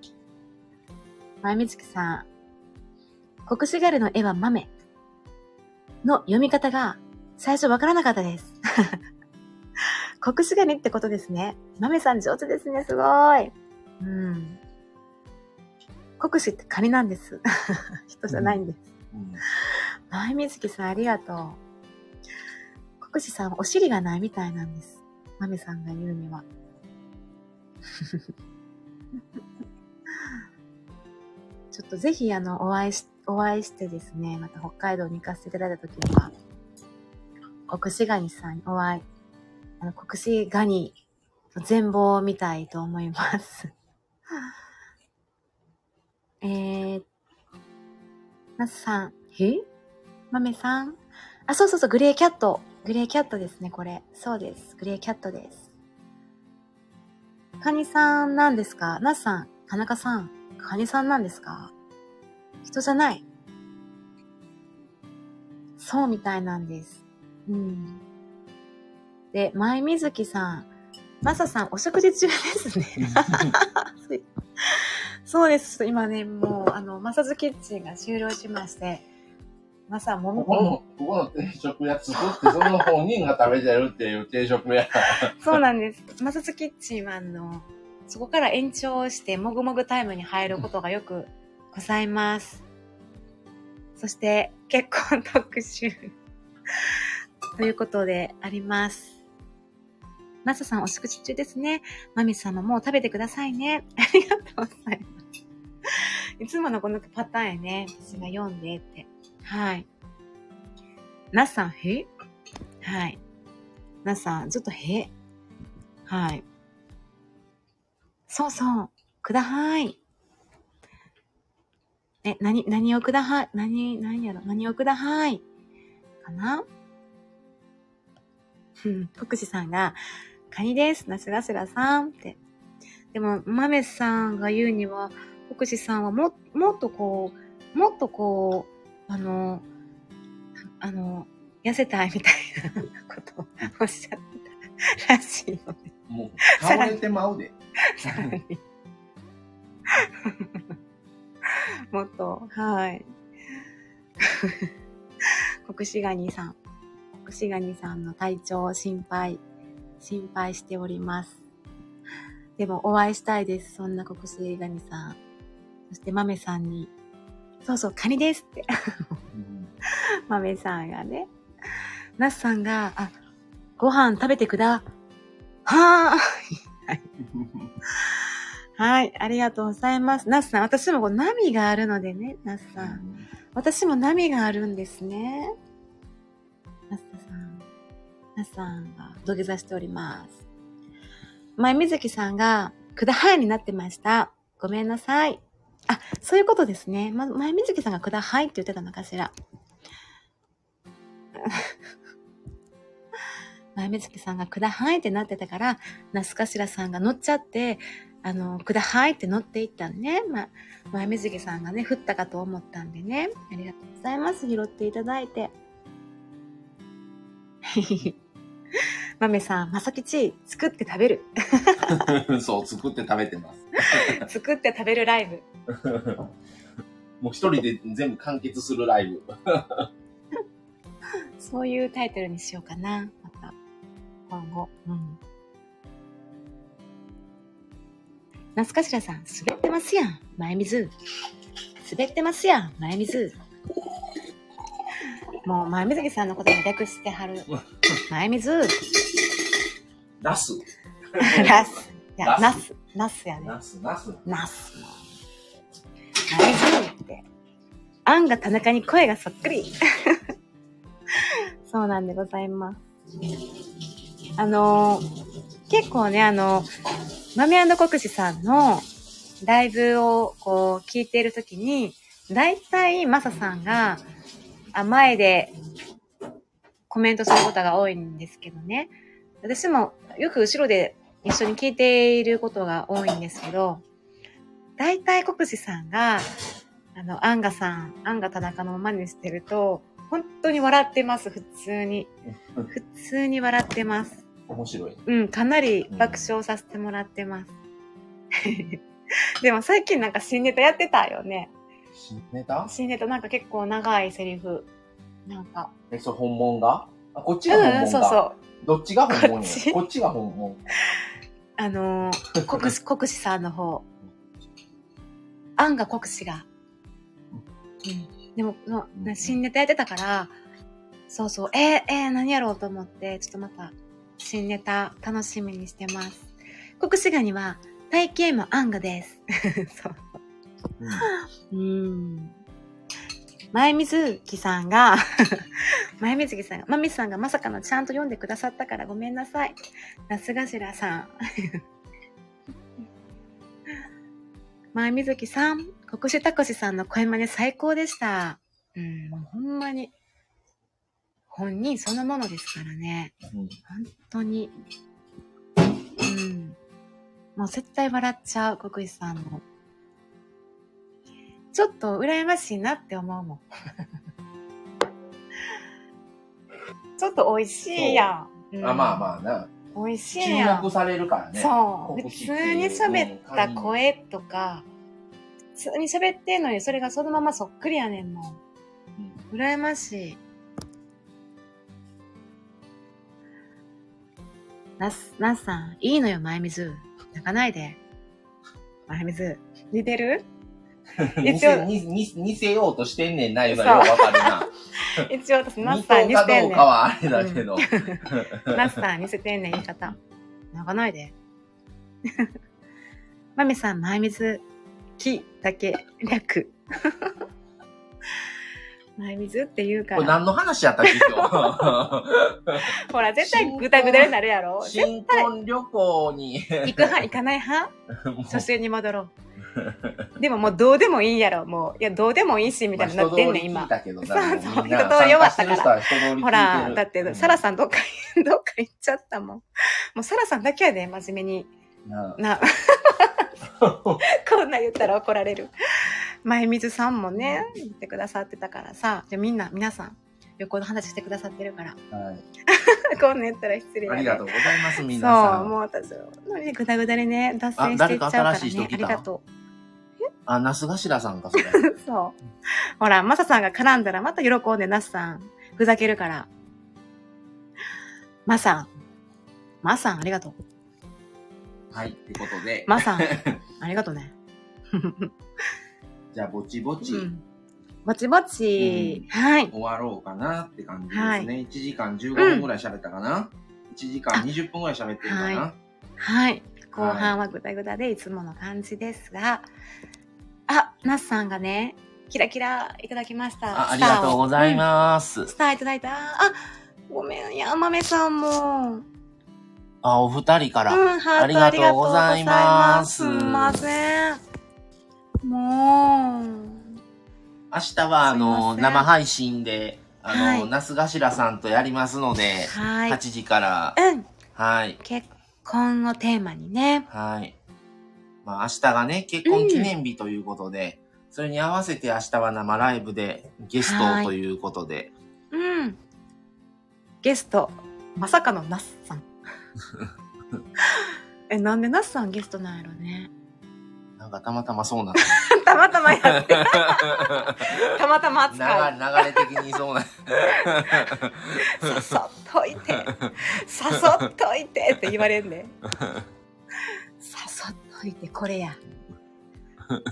B: 前みつきさん。国士ガルの絵は豆。の読み方が最初わからなかったです。国士ガルってことですね。豆さん上手ですね、すごい。うん。国士ってカニなんです。人じゃないんです。
A: うん。
B: 前みつきさんありがとう。国士さんお尻がないみたいなんです。豆さんが言うには。ちょっとぜひあの、お会いし、お会いしてですね、また北海道に行かせていただいたときには、国士ガニさんにお会い、あの、国士ガニの全貌を見たいと思います。えー、なすさん、え？豆さん？あ、そうそうそう、グレーキャット。グレーキャットですね、これ。そうです。グレーキャットです。カニさんなんですか？ナスさん、田中さん、カニさんなんですか？人じゃない。そうみたいなんです。うん。で、前水木さん、マサさん、お食事中ですね。そうです。今ね、もう、あの、マサズキッチンが終了しまして、マサもも
A: ここの、ここの定食屋作って、その本人が食べてるっていう定食屋。
B: そうなんです。マサズキッチンは、あの、そこから延長して、もぐもぐタイムに入ることがよくございます。そして、結婚特集ということであります。ナスさんお食事中ですね。マミさんももう食べてくださいね。ありがとうございます。いつものこのパターンやね。私が読んでって。はい。ナスさん、へ？はい。ナスさん、ずっとへ？はい。そうそう。くだはーい。え、何、何をくだはい、何、何やろ、何をくだはーい？かな？うん、徳司さんが、カニです、なすがすらさんって。でも、マメさんが言うには、徳司さんはも、もっとこう、もっとこう、あの、あの、痩せたいみたいなことをおっしゃってたらしいので。
A: もう、倒れてまうで。
B: さらにもっと、はい。国士ガニさん。国士ガニさんの体調を心配、心配しております。でもお会いしたいです。そんな国士ガニさん。そして豆さんに、そうそう、カニですって。豆さんがね。ナスさんが、あ、ご飯食べてくだ。はーはい、ありがとうございます。ナスさん、私もこう波があるのでね、ナスさん。私も波があるんですね。ナスさん。ナスさんが土下座しております。前水木さんが、くだはいになってました。ごめんなさい。あ、そういうことですね。ま、前水木さんがくだはいって言ってたのかしら。前水木さんがくだはいってなってたから、ナスカシラさんが乗っちゃって、あの、くだはいって乗っていったんね。ま、前水木さんがね、降ったかと思ったんでね。ありがとうございます。拾っていただいて。豆さん、まさきち、作って食べる。
A: そう、作って食べてます。
B: 作って食べるライブ。
A: もう一人で全部完結するライブ。
B: そういうタイトルにしようかな。また、今後。うん。ナスカシラさん、滑ってますやん。前水。滑ってますやん。前水。もう、前水木さんのことに略してはる。前水。
A: ナス。
B: ラス。いや、ナス。ナスやね。
A: ナス、ナス。
B: ナス。前水って。アンが田中に声がそっくり。そうなんでございます。あのー結構ね、あの、マメ国士さんのライブをこう聞いているときに、だいたいマサさんが、あ、前でコメントすることが多いんですけどね。私もよく後ろで一緒に聞いていることが多いんですけど、だいたい国士さんが、あの、アンガさん、アンガ田中の真似してると、本当に笑ってます、普通に。普通に笑ってます。
A: 面白い。
B: うん、かなり爆笑させてもらってます。でも最近なんか新ネタやってたよね。
A: 新ネタ？
B: 新ネタなんか結構長いセリフ。なんか。
A: え、それ本物が？あ、こっちが本
B: うん、
A: 物
B: そうそう
A: が。。どっちが本物
B: こっち
A: やこっちが本物。
B: あのー、国士、国士さんの方。アンが国士が。うん。でも、の新ネタやってたから、そうそう、えー、えー、何やろうと思って、ちょっとまた、新ネタ楽しみにしてます。国士ガニは、体型もアンガです。そう。うん。前水木さんが、前水木さんが、まみさんがまさかのちゃんと読んでくださったからごめんなさい。なすがしらさん。前水木さん、国士たこしさんの声真似最高でした。うん、もうほんまに、本人そのものですからね。
A: うんうん
B: 本当に。うん。もう絶対笑っちゃう、国士さんも。ちょっと羨ましいなって思うもん。ちょっと美味しいやん。うん
A: あ、まあまあな。
B: 美味しい
A: 注
B: やん
A: 目。されるからね。
B: そう。普通に喋った声とか、普通に喋ってんのに、それがそのままそっくりやねんもん。
A: うん
B: 羨ましい。ナス、ナスさん、いいのよ、前水。泣かないで。前水。似てる？
A: 似
B: 一応
A: せ似似似せようとしてんねんな、いうのはようわかるな。
B: 一応私、ナ
A: 似
B: スさん
A: とうか
B: にしてんね
A: どうかはあれだけど。
B: ん。ナスさんにせてんねん、言い方。泣かないで。まめさん、前水、木だけ略。前水って言うから。
A: これ何の話やったっけ、今日？
B: ほら、絶対グダグダになるやろ。
A: 新婚旅行に。
B: 行く派？行かない派？初心に戻ろう。でももうどうでもいいやろ。もう、いや、どうでもいいし、みたいになってんねん、今。
A: たけど
B: そうそう
A: みんな
B: 人通り終わったからほら、だって、サラ
A: ん
B: さんどっか、どっか行っちゃったもん。もうサラさんだけやで、真面目に。
A: な
B: な、こんな言ったら怒られる。前水さんもね、言ってくださってたからさ、じゃあみんな、皆さん、旅行の話してくださってるから、
A: はい
B: こんなん言ったら失礼や
A: あ
B: で
A: りがとうございます、皆
B: そう、
A: さん。
B: もう私、何ぐだぐだでね、脱線していっちゃうからね。ありがと
A: あ、那須頭さんか、それ。
B: う。そう。ほら、マサさんが絡んだらまた喜んで、ナスさん、ふざけるから。マさん。マさん、ありがとう。
A: はい、ってことで、
B: マさん、ありがとうね。
A: じゃあ、ぼちぼち
B: うん。ぼちぼち、はい。
A: 終わろうかなって感じですね。
B: はい
A: 1時間15分ぐらい喋ったかな、?1 時間20分ぐらい喋ってるかな、
B: ははい。後半はぐだぐだでいつもの感じですが、あ、ナスさんがね、キラキラいただきました。
A: あありがとうござい
B: す。
A: ます。
B: うんスターいただいた。あ、ごめん、やまめさんも。
A: あ、お二人から。
B: うん、
A: ありがとうございます
B: すすんません。もう。
A: 明日は、あの、生配信で、あの、
B: はい
A: 那須頭さんとやりますので、
B: はい
A: 8。時から、
B: うん。
A: はい。
B: 結婚をテーマにね。
A: はい。まあ、明日がね、結婚記念日ということで、それに合わせて明日は生ライブでゲストということで、
B: うん。ゲスト、まさかのナスさん。え、なんでナスさんゲストなんやろね。
A: なんかたまたまそうなって。
B: たまたまやって。たまたま
A: 流
B: 扱い。
A: れ流れ的にそうな。
B: 誘っといて。誘っといてって言われんで。誘っといて、これや。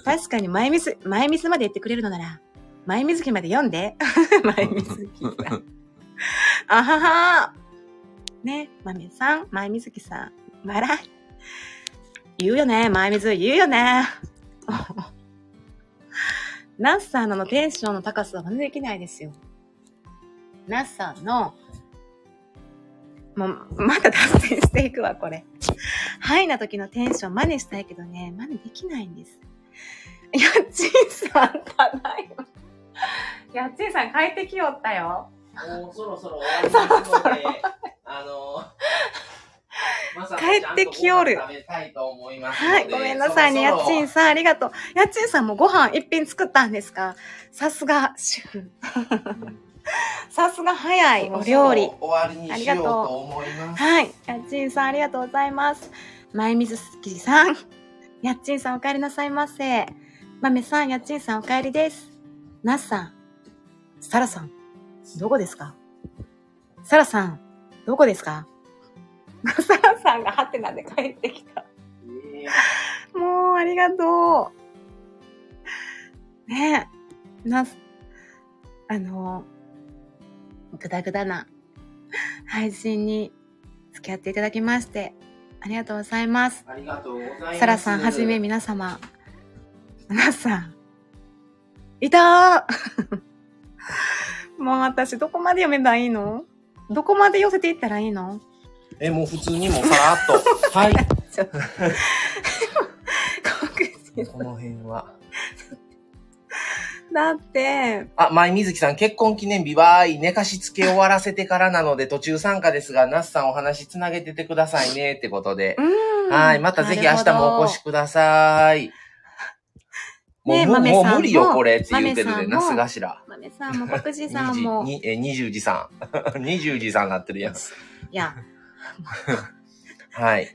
B: 確かに前ミス、前ミスまで言ってくれるのなら、前水木まで読んで。前水木さん。あははね、まみさん、前水木さん、笑い。言うよね、前水、言うよね。ナッサーのテンションの高さは真似できないですよ。ナッサーの、もう、また脱線していくわ、これ。ハイな時のテンション真似したいけどね、真似できないんです。やっちんさん、ただいま。やっちんさん帰ってきよったよ。
A: もうそろそろ終わりますので、あの、
B: 帰ってきよる
A: ちゃんとご飯食べたいと思いますので
B: はい、ごめんなさいね、やっちんさん、ありがとう。やっちんさんもご飯一品作ったんですか？さすが、主婦。さすが早い、お料理。
A: 終わりにしようと思います。
B: はい。やっちんさん、ありがとうございます。前水すきさん。やっちんさん、お帰りなさいませ。まめさん、やっちんさん、お帰りです。なっさん。サラさん、どこですか？サラさん、どこですか？サラさんがハテナで帰ってきた。もう、ありがとう。ねえ。な、あの、ぐだぐだな配信に付き合っていただきまして、ありがとうございます。
A: ありがとうございます。
B: サラさんはじめ皆様。皆さん。いたー もう私どこまで読めばいいの？どこまで寄せていったらいいの？
A: え、もう普通にもうさらっと。はい。この辺は。
B: だって、
A: あ、前水木さん、結婚記念日はーい。寝かしつけ終わらせてからなので途中参加ですが、ナスさんお話つなげててくださいね、ってことで。
B: うん。
A: はい。またぜひ明日もお越しください。もう、
B: ね
A: もう無理よ、これって言ってるで、ナス頭。
B: 豆さんも、国士さんも。
A: え、二十時さん。二十時さんになってるやん。
B: や、
A: はい。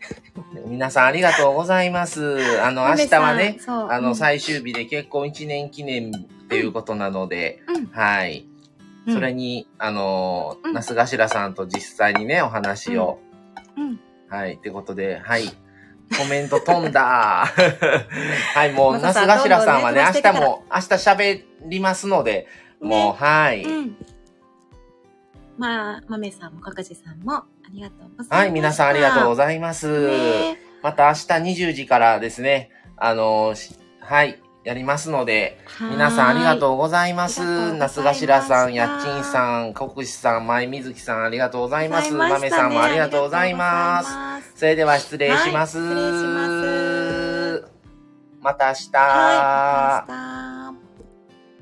A: 皆さんありがとうございます。あの、明日はね、あの、
B: うん
A: 最終日で結婚1年記念っていうことなので、
B: うん
A: はい。それに、あの、
B: うん
A: 那須頭さんと実際にね、お話を、
B: うん。
A: はい、ってことで、はい。コメント飛んだ。はい、もう、那須
B: まささん
A: 頭さんはね、明日も、明日喋りますので、もう、はい。
B: うん。まあ、まめさんも、かかじさんも、ありがとうございます。
A: はい、皆さんありがとうご
B: い
A: ざいます。
B: ね
A: また明日20時からですね、あの、しはい、やりますので、皆さんありが
B: う。
A: とうございます。
B: ありがした
A: 須頭さん、やっちんさん、国士さん、前水木さん、ありがとうございます。
B: ましたね
A: 豆さんもありがとうございます。
B: ありがとうございます
A: それでは失礼します。
B: はい失礼します
A: また明日。
B: はい、また明日